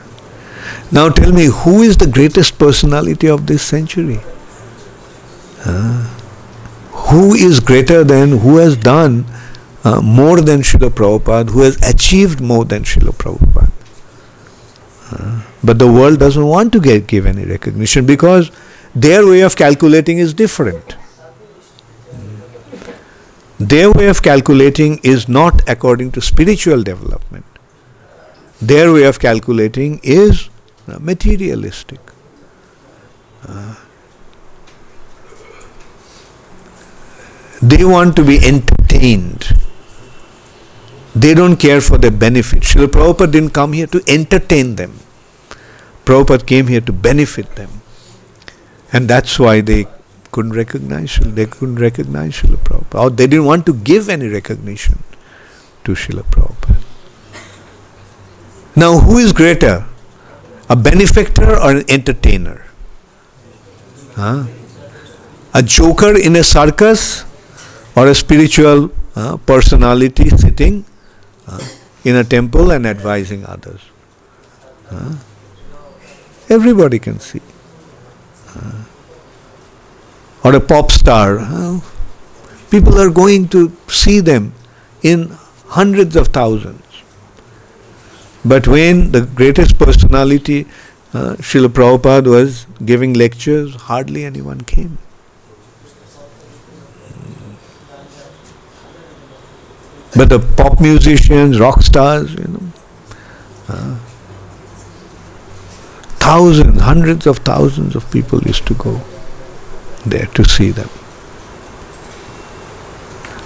Now tell me, who is the greatest personality of this century? Uh, who is greater than, who has done uh, more than Srila Prabhupada, who has achieved more than Srila Prabhupada? Uh, but the world doesn't want to get, give any recognition because their way of calculating is different. Their way of calculating is not according to spiritual development. Their way of calculating is materialistic. Uh, they want to be entertained. They don't care for their benefit. Srila Prabhupada didn't come here to entertain them. Prabhupada came here to benefit them. And that's why they couldn't recognize they couldn't recognize Srila Prabhupada. Or they didn't want to give any recognition to Srila Prabhupada. Now who is greater? A benefactor or an entertainer? Huh? A joker in a circus or a spiritual uh, personality sitting uh, in a temple and advising others? Huh? Everybody can see. Uh, or a pop star, People are going to see them in hundreds of thousands. But when the greatest personality, uh, Srila Prabhupada, was giving lectures, hardly anyone came. But the pop musicians, rock stars, you know, uh, thousands, hundreds of thousands of people used to go there to see them.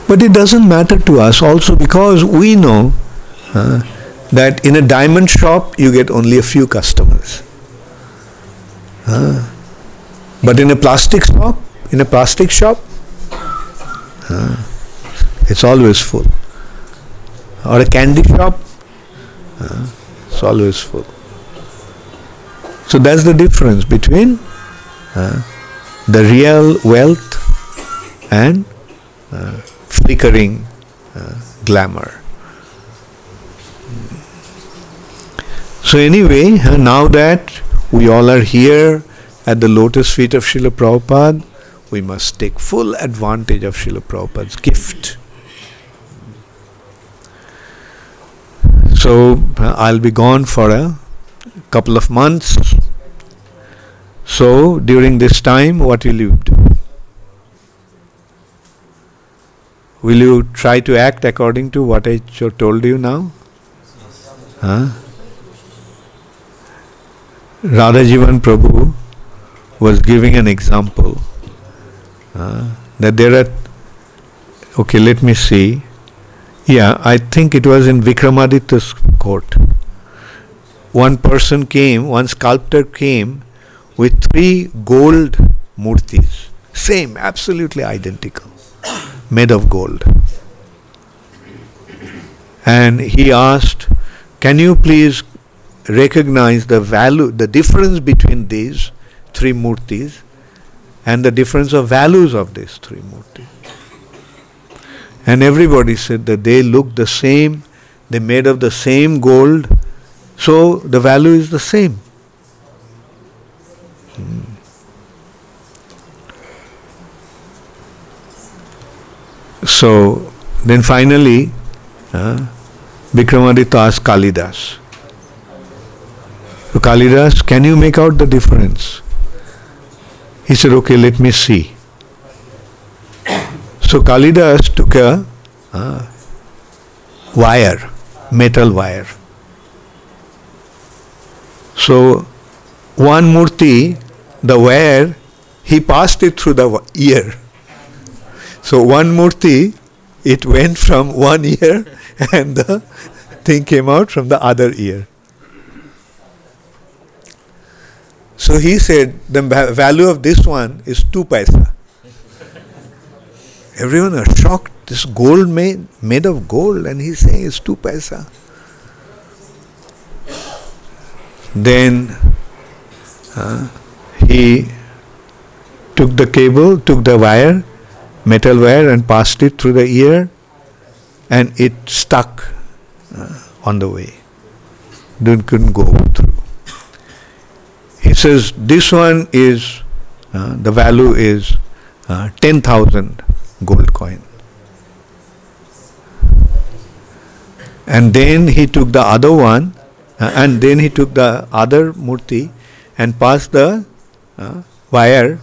But it doesn't matter to us also because we know uh, that in a diamond shop you get only a few customers. Uh, but in a plastic shop, in a plastic shop, uh, it's always full. Or a candy shop, uh, it's always full. So that's the difference between the real wealth and flickering glamour. So, anyway, now that we all are here at the lotus feet of Srila Prabhupada, we must take full advantage of Srila Prabhupada's gift. So, I'll be gone for a couple of months. So, during this time, what will you do? Will you try to act according to what I told you now? Huh? Radhajivan Prabhu was giving an example uh, that there are. Okay, let me see. Yeah, I think it was in Vikramaditya's court. One person came, one sculptor came with three gold murtis, same, absolutely identical, made of gold. And he asked, Can you please recognize the value, the difference between these three murtis and the difference of values of these three murtis? And everybody said that they look the same, they made of the same gold, so the value is the same. Hmm. So then finally, uh, Vikramaditya asked Kalidas. So Kalidas, can you make out the difference? He said, okay, let me see. So Kalidas took a uh, wire, metal wire. So one murti, the wire, he passed it through the ear. So one murti, it went from one ear and the thing came out from the other ear. So he said the value of this one is two paisa. Everyone are shocked. This gold made made of gold, and he's saying it's two paisa. Then uh, he took the cable, took the wire, metal wire, and passed it through the ear, and it stuck uh, on the way. Then couldn't go He says this one is uh, the value is uh, ten thousand gold coin. And then he took the other one, uh, and then he took the other murti and passed the uh, wire,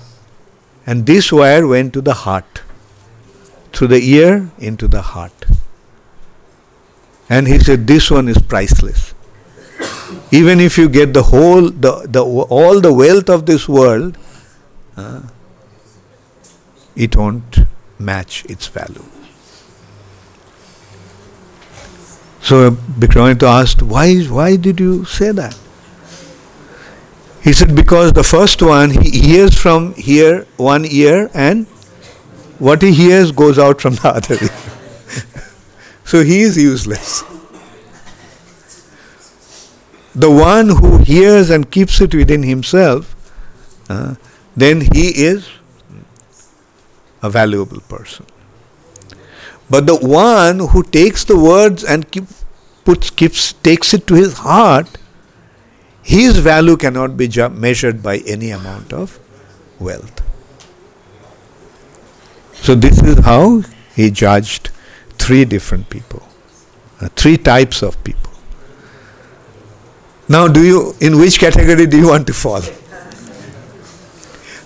and this wire went to the heart, through the ear into the heart. And he said, This one is priceless. Even if you get the whole, the, the all the wealth of this world, uh, it won't match its value. So Vikramaditya asked, why, why did you say that? He said, because the first one, he hears from here one ear and what he hears goes out from the other ear. so he is useless. The one who hears and keeps it within himself, uh, then he is a valuable person. But the one who takes the words and keep, puts, keeps, takes it to his heart, his value cannot be ju- measured by any amount of wealth. So this is how he judged three different people, uh, three types of people. Now, do you, in which category do you want to fall?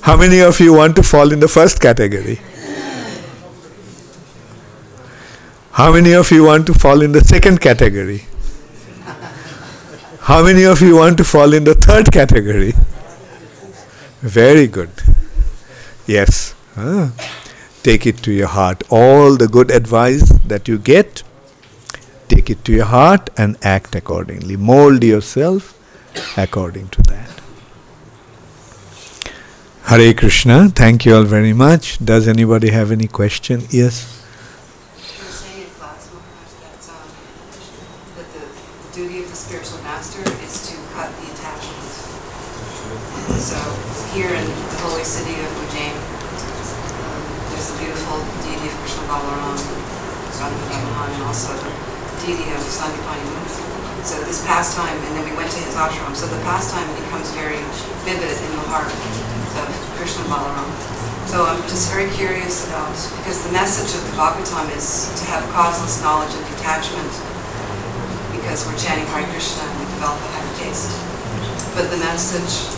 How many of you want to fall in the first category? How many of you want to fall in the second category? How many of you want to fall in the third category? Very good. Yes. Ah. Take it to your heart. All the good advice that you get, take it to your heart and act accordingly. Mold yourself according to that. Hare Krishna. Thank you all very much. Does anybody have any question? Yes.
Also deity of Sandipani Muni. So this pastime, and then we went to his ashram, so the pastime becomes very vivid in the heart of Krishna Balaram. So I'm just very curious about, because the message of the Bhagavatam is to have causeless knowledge and detachment, because we're chanting Hare Krishna and we develop a higher taste. But the message,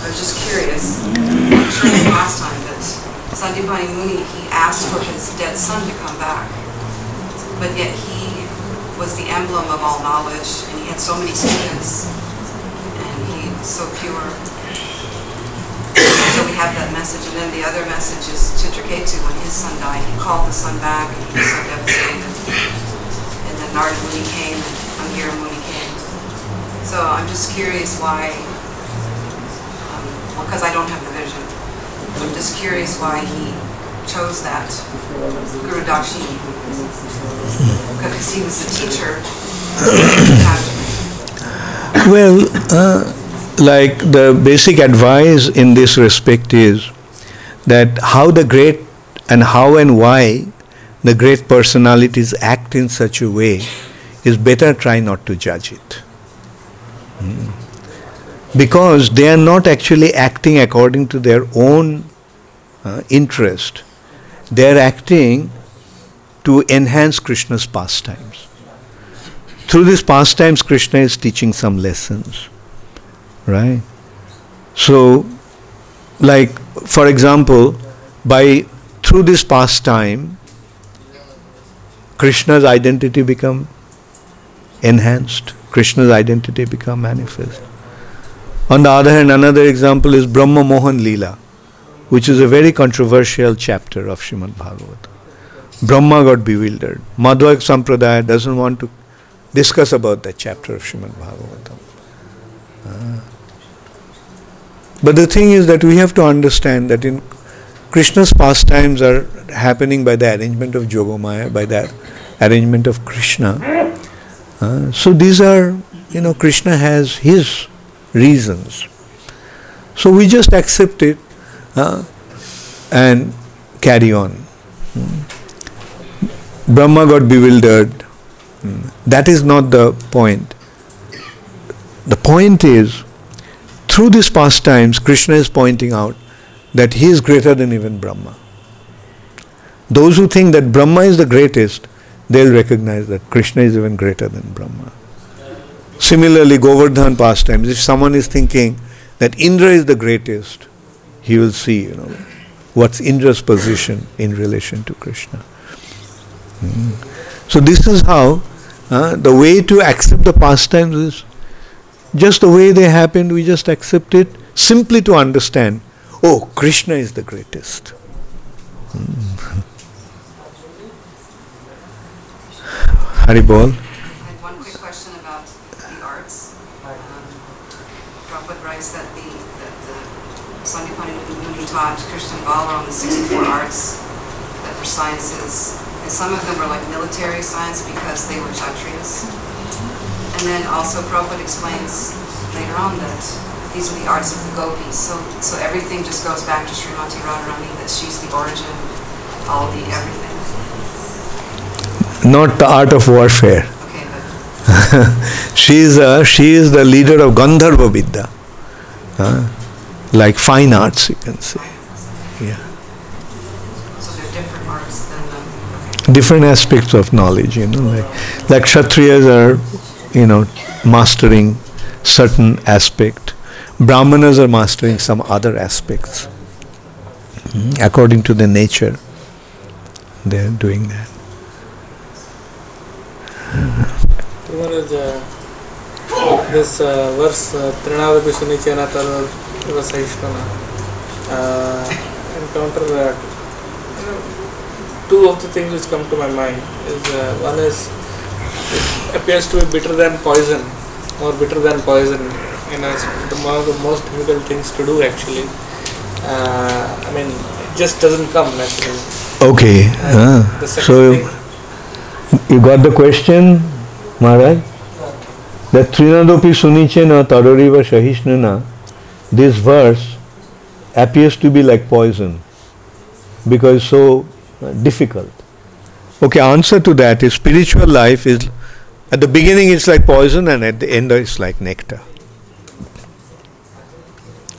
I was just curious, I'm sure it's last time, but Sandipani Muni, he asked for his dead son to come back, but yet he was the emblem of all knowledge, and he had so many students, and he's so pure. So we have that message, and then the other message is Chitraketu, when his son died, he called the son back, and he was so devastated. And then Narada Muni came, and Angira Muni came. So I'm just curious why, um, well, because I don't have the vision. I'm just curious why he chose that Guru Dakshina. Because he was a teacher.
Well, uh, like the basic advice in this respect is that how the great and how and why the great personalities act in such a way is better try not to judge it. Hmm. Because they are not actually acting according to their own uh, interest. They are acting to enhance Krishna's pastimes. Through these pastimes, Krishna is teaching some lessons. Right? So, like, for example, by through this pastime, Krishna's identity become enhanced. Krishna's identity become manifest. On the other hand, another example is Brahma Mohan Leela, which is a very controversial chapter of Srimad Bhagavatam. Brahma got bewildered. Madhva Sampradaya doesn't want to discuss about that chapter of Srimad Bhagavatam. Ah. But the thing is that we have to understand that in Krishna's pastimes are happening by the arrangement of Jogomaya, by the arrangement of Krishna. Uh, so these are, you know, Krishna has his reasons. So we just accept it uh, and carry on. Hmm. Brahma got bewildered. That is not the point. The point is, through these pastimes, Krishna is pointing out that he is greater than even Brahma. Those who think that Brahma is the greatest, they'll recognize that Krishna is even greater than Brahma. Similarly, Govardhan pastimes, if someone is thinking that Indra is the greatest, he will see, you know, what's Indra's position in relation to Krishna. So this is how uh, the way to accept the pastimes is just the way they happened, we just accept it simply to understand, oh, Krishna is the greatest. Mm. Haribol.
I had one quick question about the arts. Um, Prabhupada writes that the, that the Sandipani Muni the 64 arts that were sciences, some of them were like military science because they were Kshatriyas. And then also Prabhupada explains later on that these are the arts of the gopis. So, so everything just goes back to Srimati Radharani, that she's the origin, all the everything.
Not the art of warfare.
Okay,
she is a, she is the leader of Gandharva Vidya, uh, like fine arts, you can say. Yeah.
so they're different
aspects of knowledge, you know, like, like Kshatriyas are, you know, mastering certain aspect. Brahmanas are mastering some other aspects. Mm, According to the nature, they are doing that.
Uh, this uh, verse uh, Trinadapi Sunichena Tarur Sahishnana uh, encounter that two of the things which come to my mind is uh, one is it appears to be bitter than poison or bitter than poison you know it's the, one of the most difficult things to do actually uh, I mean it just doesn't come naturally
Okay. Ah, So
thing
you got the question, Maharaj? That Trinadopi Sunichena Taroriva Shahishnana, this verse appears to be like poison because so uh, difficult. Okay, answer to that is spiritual life is at the beginning it's like poison and at the end it's like nectar.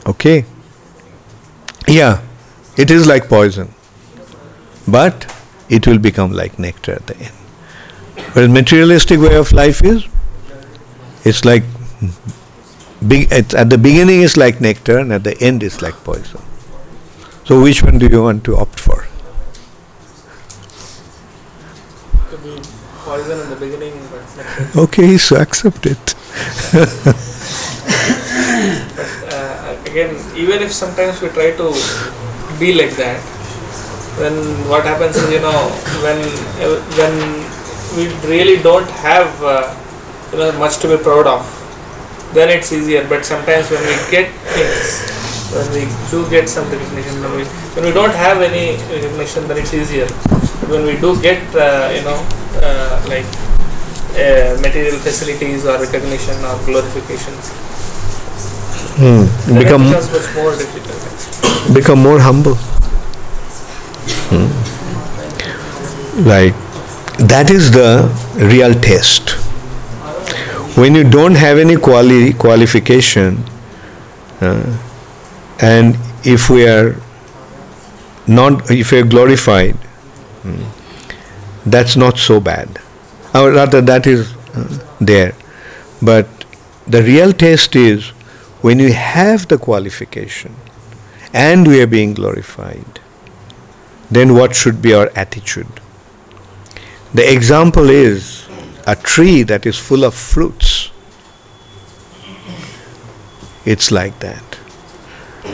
Okay? Yeah, it is like poison but it will become like nectar at the end. Whereas materialistic way of life is, it's like big. It's, at the beginning it's like nectar, and at the end it's like poison. So which one do you want to opt for?
to be poison in the beginning but
Okay, so accept it.
uh, again, even if sometimes we try to be like that, then what happens is, you know, when when we really don't have uh, you know much to be proud of, then it's easier. But sometimes when we get things, when we do get some recognition, when we when we don't have any recognition, then it's easier. But when we do get, uh, you know, uh, like uh, material facilities or recognition or glorification, then
Become
it becomes much more difficult.
become more humble. Hmm. Like that is the real test. When you don't have any quali- qualification, uh, and if we are not, if we are glorified, hmm, that's not so bad. Or rather, that is uh, there. But the real test is when you have the qualification and we are being glorified, then what should be our attitude? The example is a tree that is full of fruits. It's like that.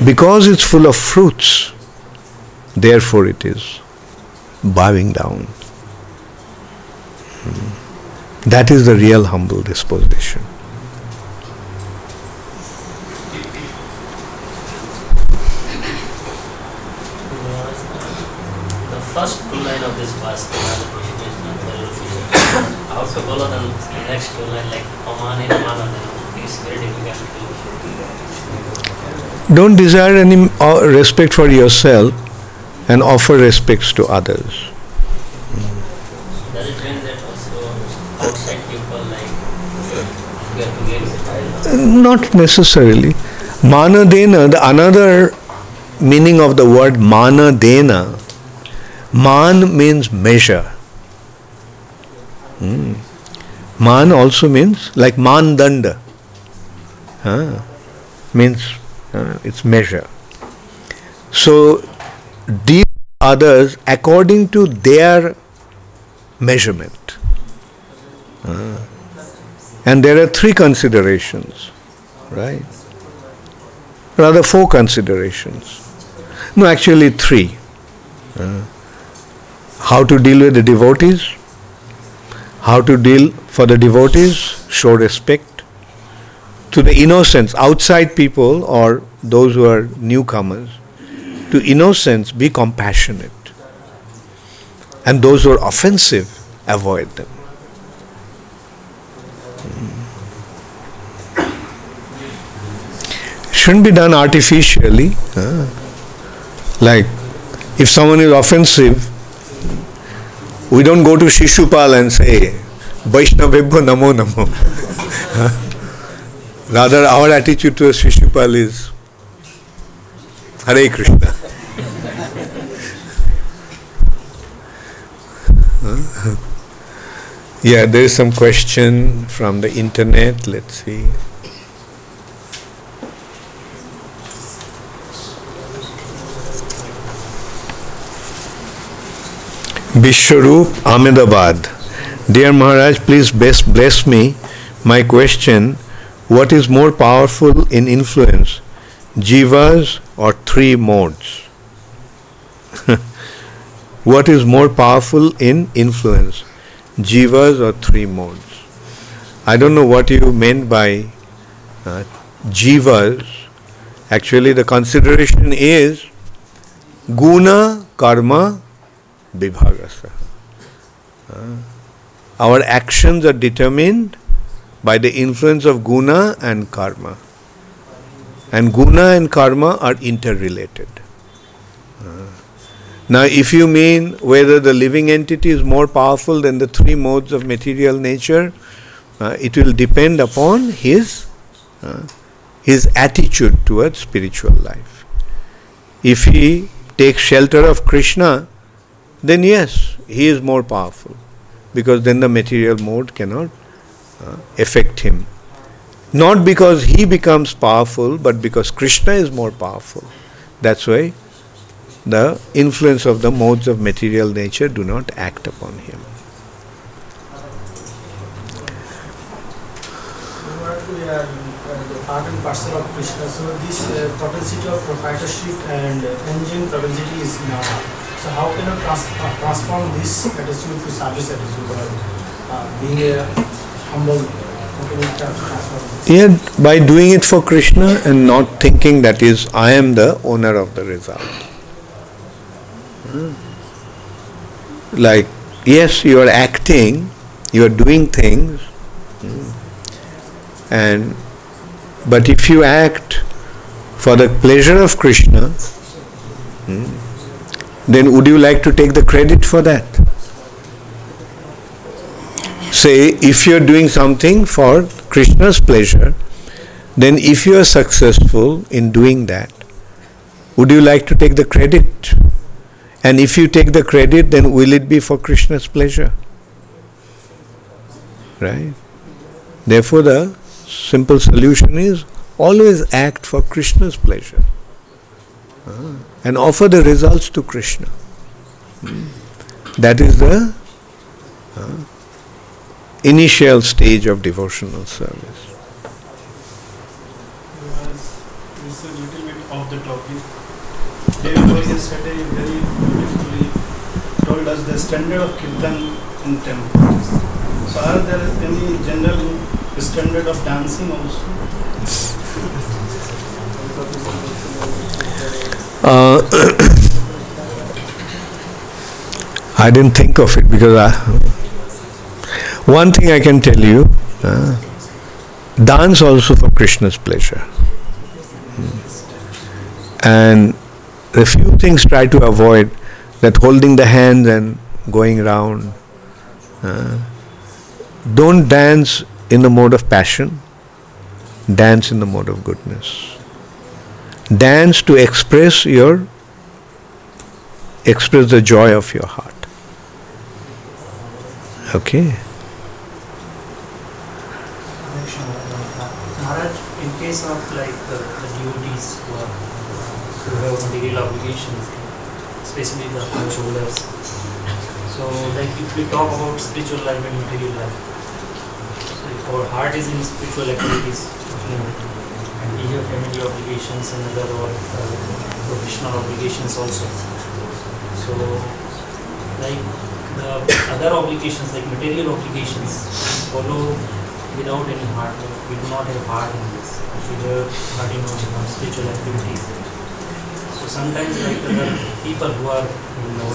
Because it's full of fruits, therefore it is bowing down. Hmm. That is the real humble disposition.
The first next like Amana, it's very difficult
Don't desire any uh, respect for yourself and offer respects to others. Not necessarily. Manadena, the another meaning of the word mana manadena, man means measure. Hmm. Man also means like mandanda. Huh? Means uh, it's measure. So deal others according to their measurement. Uh, and there are three considerations, right? Rather, four considerations. No, actually, three. Uh, how to deal with the devotees, how to deal for the devotees, show respect. To the innocents, outside people or those who are newcomers, to innocents, be compassionate. And those who are offensive, avoid them. shouldn't be done artificially. Like, if someone is offensive, we don't go to Shishupal and say, Vaishnavebhyo namo namo. Rather, our attitude to Shishupal is, Hare Krishna. Yeah, there is some question from the internet. Let's see. Vishwaroop Ahmedabad. Dear Maharaj, please bless, bless me. My question What is more powerful in influence, jivas or three modes? what is more powerful in influence, jivas or three modes? I don't know what you meant by uh, jivas. Actually, the consideration is guna karma vibhagasa. Uh, our actions are determined by the influence of guna and karma. And guna and karma are interrelated. Uh, now, if you mean whether the living entity is more powerful than the three modes of material nature, uh, it will depend upon his uh, his attitude towards spiritual life. If he takes shelter of Krishna, then yes, he is more powerful because then the material mode cannot uh, affect him. Not because he becomes powerful, but because Krishna is more powerful. That's why the influence of the modes of material nature do not act upon him.
part and parcel of Krishna. So this uh, propensity of proprietorship and uh, enjoying propensity is in our heart. So how can we trans- transform this attitude to service attitude uh, being a humble?
Yeah, by doing it for Krishna and not thinking that is, I am the owner of the result. Hmm. Like, yes, you are acting, you are doing things, hmm, and but if you act for the pleasure of Krishna, hmm, then would you like to take the credit for that? Say, if you're doing something for Krishna's pleasure, then if you are successful in doing that, would you like to take the credit? And if you take the credit, then will it be for Krishna's pleasure? Right? Therefore, the simple solution is always act for Krishna's pleasure uh, and offer the results to Krishna. Hmm. That is the uh, initial stage of devotional service.
This is a little bit off the topic. David was yesterday very beautifully told us the standard of kirtan in temple. So are there any general standard of dancing also?
Uh, I didn't think of it because I, one thing I can tell you, uh, dance also for Krishna's pleasure. Hmm. And a few things try to avoid that holding the hands and going round. Uh, don't dance in the mode of passion, dance in the mode of goodness dance to express your express the joy of your heart okay
in case of like the, the devotees who, are, who material obligations, especially the householders. So, like if we talk about spiritual life and material life, our heart is in spiritual activities, have family obligations and other uh, professional obligations also. So, like the other obligations, like material obligations, follow without any heart. We do not have heart in this. We have heart in our spiritual activities. So sometimes, like other people who are, you know,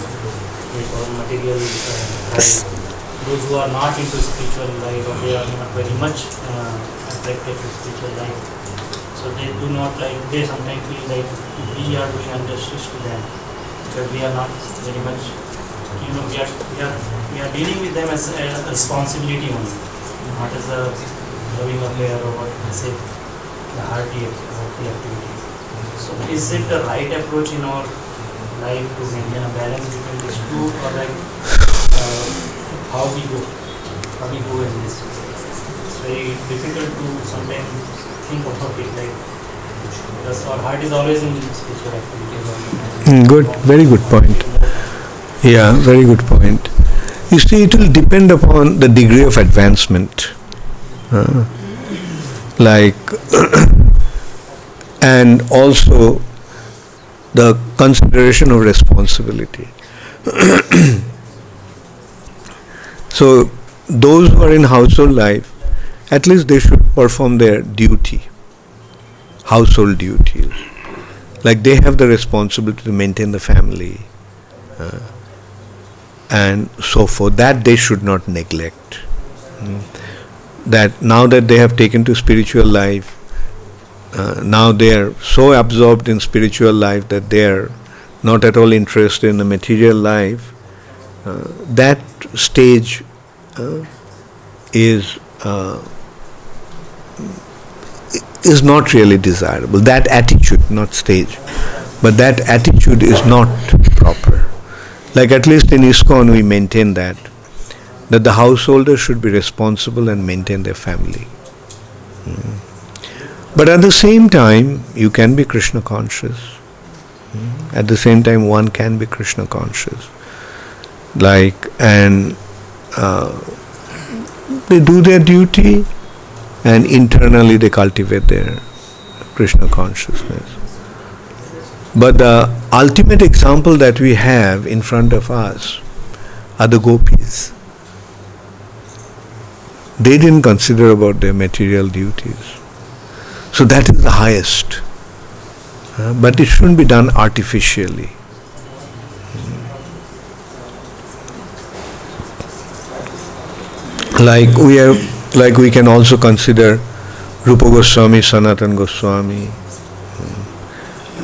like material uh, life, those who are not into spiritual life or they are not very much uh, attracted to spiritual life. So they do not like, they sometimes feel like we are doing injustice to them because we are not very much, you know, we are, we are, we are dealing with them as a responsibility only, not as a loving affair or what I say, the the activities. So is it the right approach in our life to maintain a balance between these two or like uh, how we go? How we go in this. It's very difficult to sometimes think about it like our heart is always in spiritual activities.
Mm, good, very good point. Yeah, very good point. You see, it will depend upon the degree of advancement. Uh, like, and also the consideration of responsibility. so, those who are in household life, at least they should perform their duty, household duties. Like they have the responsibility to maintain the family uh, and so forth. That they should not neglect. Mm. That now that they have taken to spiritual life, uh, now they are so absorbed in spiritual life that they are not at all interested in the material life. Uh, that stage uh, is uh, is not really desirable. That attitude, not stage, but that attitude is not proper. Like at least in ISKCON, we maintain that that the householder should be responsible and maintain their family. Mm. But at the same time, you can be Krishna conscious. Mm. At the same time, one can be Krishna conscious. Like, and uh, they do their duty and internally they cultivate their Krishna consciousness. But the ultimate example that we have in front of us are the gopis. They didn't consider about their material duties. So that is the highest. Uh, but it shouldn't be done artificially. Like we are, like we can also consider Rupa Goswami, Sanatan Goswami.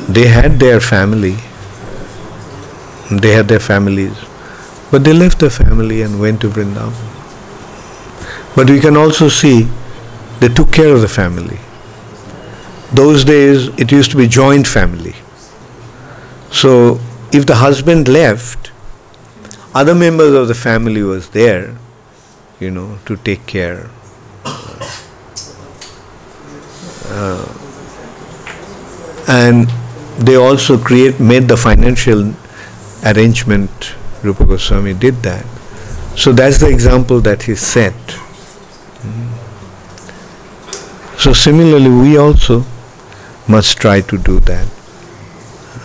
They had their family. They had their families. But they left the family and went to Vrindavan. But we can also see they took care of the family. Those days it used to be joint family. So if the husband left, other members of the family was there, you know, to take care. Uh, and they also create made the financial arrangement. Rupa Goswami did that. So that's the example that he set. Mm. So similarly, we also must try to do that.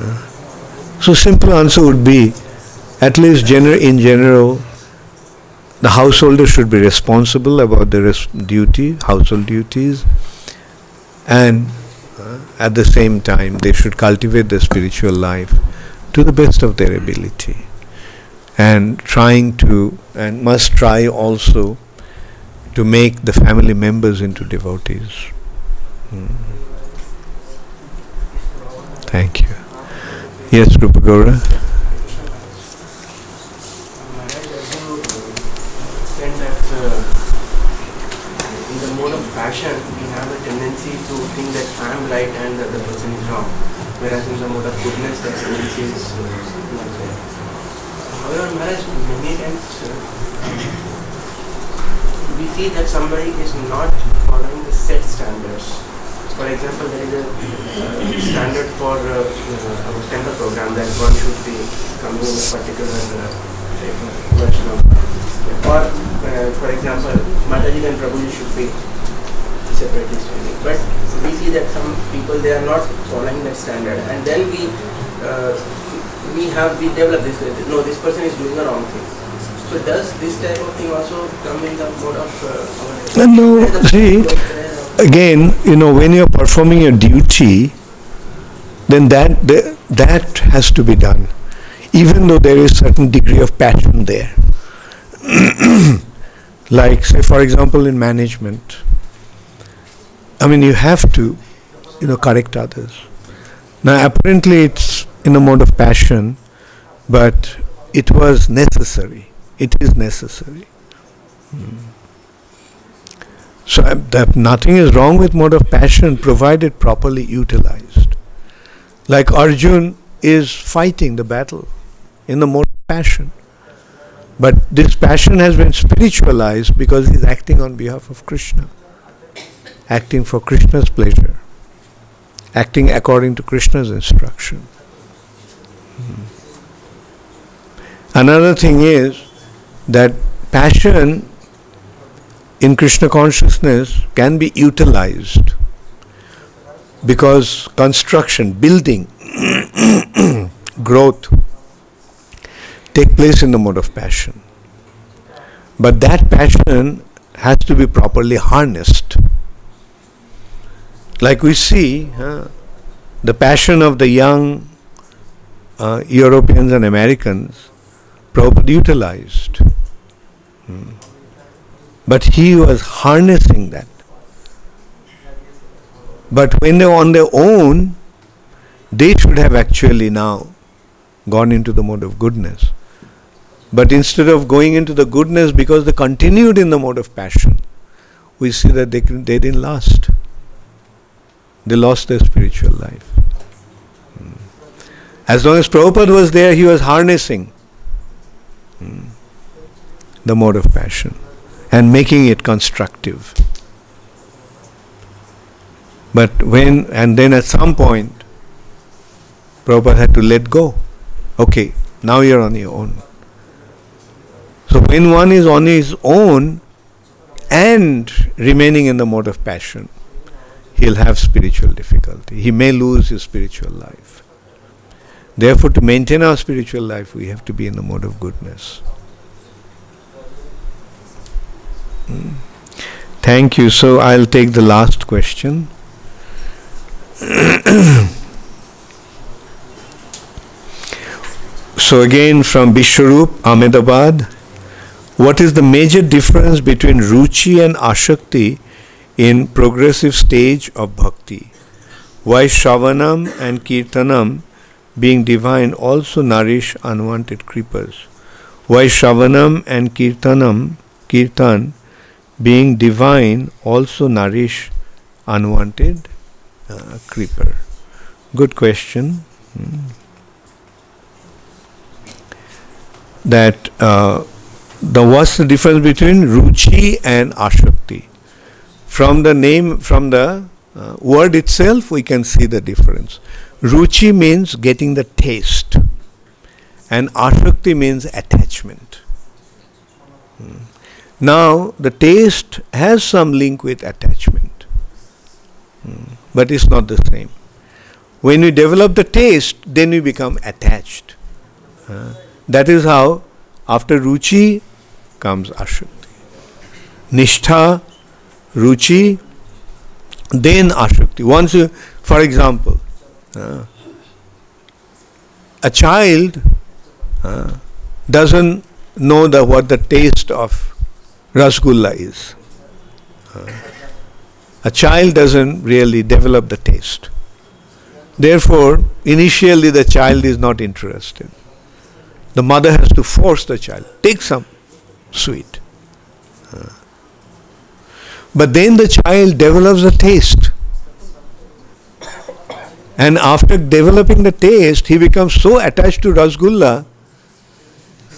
Uh, so simple answer would be, at least gener- in general, the householder should be responsible about their res- duty, household duties, and uh, at the same time they should cultivate their spiritual life to the best of their ability and trying to and must try also to make the family members into devotees. Mm. Thank you. Yes, Rupa Gaura.
Tendency to think that I am right and the other person is wrong. Whereas in the mode of goodness, that tendency is uh, not there. However, Maharaj, many times uh, we see that somebody is not following the set standards. For example, there is a uh, standard for uh, uh, our temple program that one should be coming in a particular uh, version of or for example, Mataji and Prabhuji should be separately standing. But we see that some people they are not following that standard, and then we uh, we have we develop this. uh, No, this person is doing the wrong thing. So does this type of thing also come in the mode of uh.
No, see, again, you know, when you're performing your duty, then that, that that has to be done, even though there is certain degree of passion there. like, say, for example, in management, I mean, you have to, you know, correct others. Now, apparently, it's in a mode of passion, but it was necessary. It is necessary. Hmm. So that nothing is wrong with mode of passion provided properly utilized. Like Arjun is fighting the battle in the mode of passion. But this passion has been spiritualized because he's acting on behalf of Krishna, acting for Krishna's pleasure, acting according to Krishna's instruction. Hmm. Another thing is that passion in Krishna consciousness can be utilized because construction, building, growth take place in the mode of passion. But that passion has to be properly harnessed. Like we see, uh, the passion of the young uh, Europeans and Americans, Prabhupada utilized. Hmm. But he was harnessing that. But when they were on their own, they should have actually now gone into the mode of goodness. But instead of going into the goodness because they continued in the mode of passion, we see that they, they didn't last. They lost their spiritual life. Hmm. As long as Prabhupada was there, he was harnessing hmm, the mode of passion and making it constructive. But when, and then at some point, Prabhupada had to let go. Okay, now you're on your own. So when one is on his own and remaining in the mode of passion, he'll have spiritual difficulty. He may lose his spiritual life. Therefore, to maintain our spiritual life, we have to be in the mode of goodness. Mm. Thank you. So I'll take the last question. so again from Bishwarup, Ahmedabad. What is the major difference between Ruchi and Ashakti in progressive stage of bhakti? Why Shravanam and Kirtanam being divine also nourish unwanted creepers? Why Shravanam and Kirtanam, Kirtan being divine also nourish unwanted uh, creeper? Good question. Hmm. That uh, the what's the difference between ruchi and ashakti? From the name, from the uh, word itself, we can see the difference. Ruchi means getting the taste, and ashakti means attachment. Hmm. Now, the taste has some link with attachment, hmm. but it's not the same. When we develop the taste, then we become attached. Uh, that is how, after ruchi comes ashakti. Nishtha, ruchi, then ashakti. Once you, for example, uh, a child uh, doesn't know the, what the taste of rasgulla is. Uh, a child doesn't really develop the taste. Therefore, initially the child is not interested. The mother has to force the child, take some sweet. But then the child develops a taste. And after developing the taste, he becomes so attached to rasgulla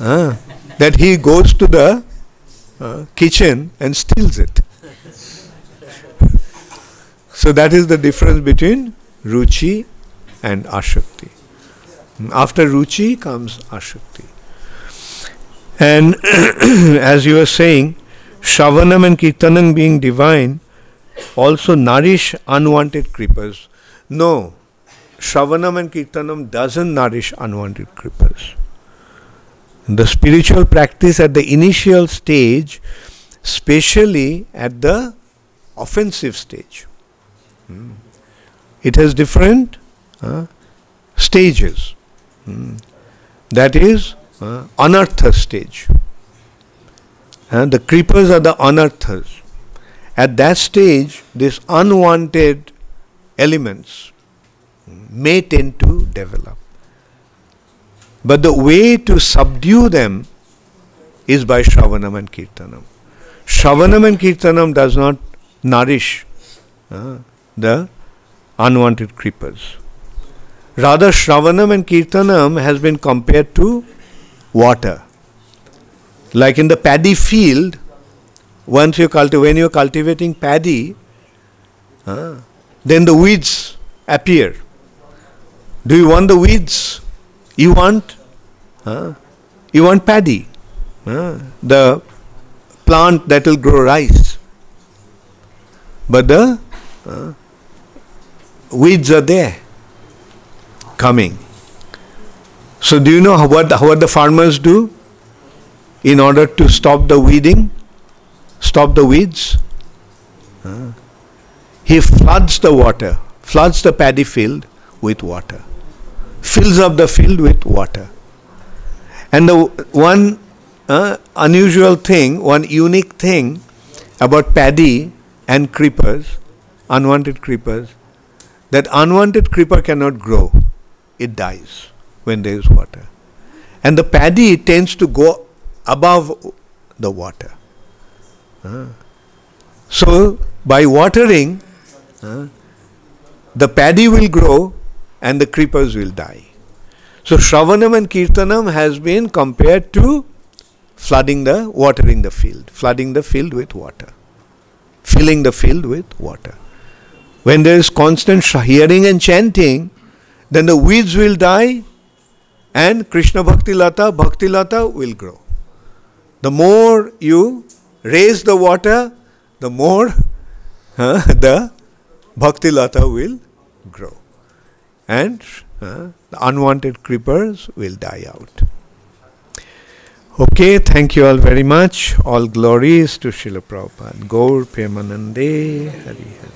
uh, that he goes to the uh, kitchen and steals it. so that is the difference between ruchi and ashakti. After ruchi comes ashakti. And as you were saying, Shravanam and Kirtanam being divine also nourish unwanted creepers. No, Shravanam and Kirtanam doesn't nourish unwanted creepers. The spiritual practice at the initial stage, especially at the offensive stage, hmm, it has different uh, stages. Hmm. That is uh, anartha stage. And the creepers are the anarthas. At that stage, these unwanted elements may tend to develop. But the way to subdue them is by Shravanam and Kirtanam. Shravanam and Kirtanam does not nourish uh, the unwanted creepers. Rather, Shravanam and Kirtanam has been compared to water. Like in the paddy field, once you cultivate, when you're cultivating paddy, uh, then the weeds appear. Do you want the weeds? You want, uh, you want paddy, uh, the plant that will grow rice. But the uh, weeds are there, coming. So do you know what, what the farmers do in order to stop the weeding, stop the weeds? He floods the water, floods the paddy field with water, fills up the field with water. And the one uh, unusual thing, one unique thing about paddy and creepers, unwanted creepers, that unwanted creeper cannot grow, it dies when there is water. And the paddy tends to go above the water. Uh, so, by watering, uh, the paddy will grow and the creepers will die. So, Shravanam and Kirtanam has been compared to flooding the, watering the field, flooding the field with water, filling the field with water. When there is constant hearing and chanting, then the weeds will die and Krishna Bhakti Lata, Bhakti Lata will grow. The more you raise the water, the more uh, the Bhakti Lata will grow. And uh, the unwanted creepers will die out. Okay, thank you all very much. All glories to Srila Prabhupada. Gaur Premanande Hari Hari.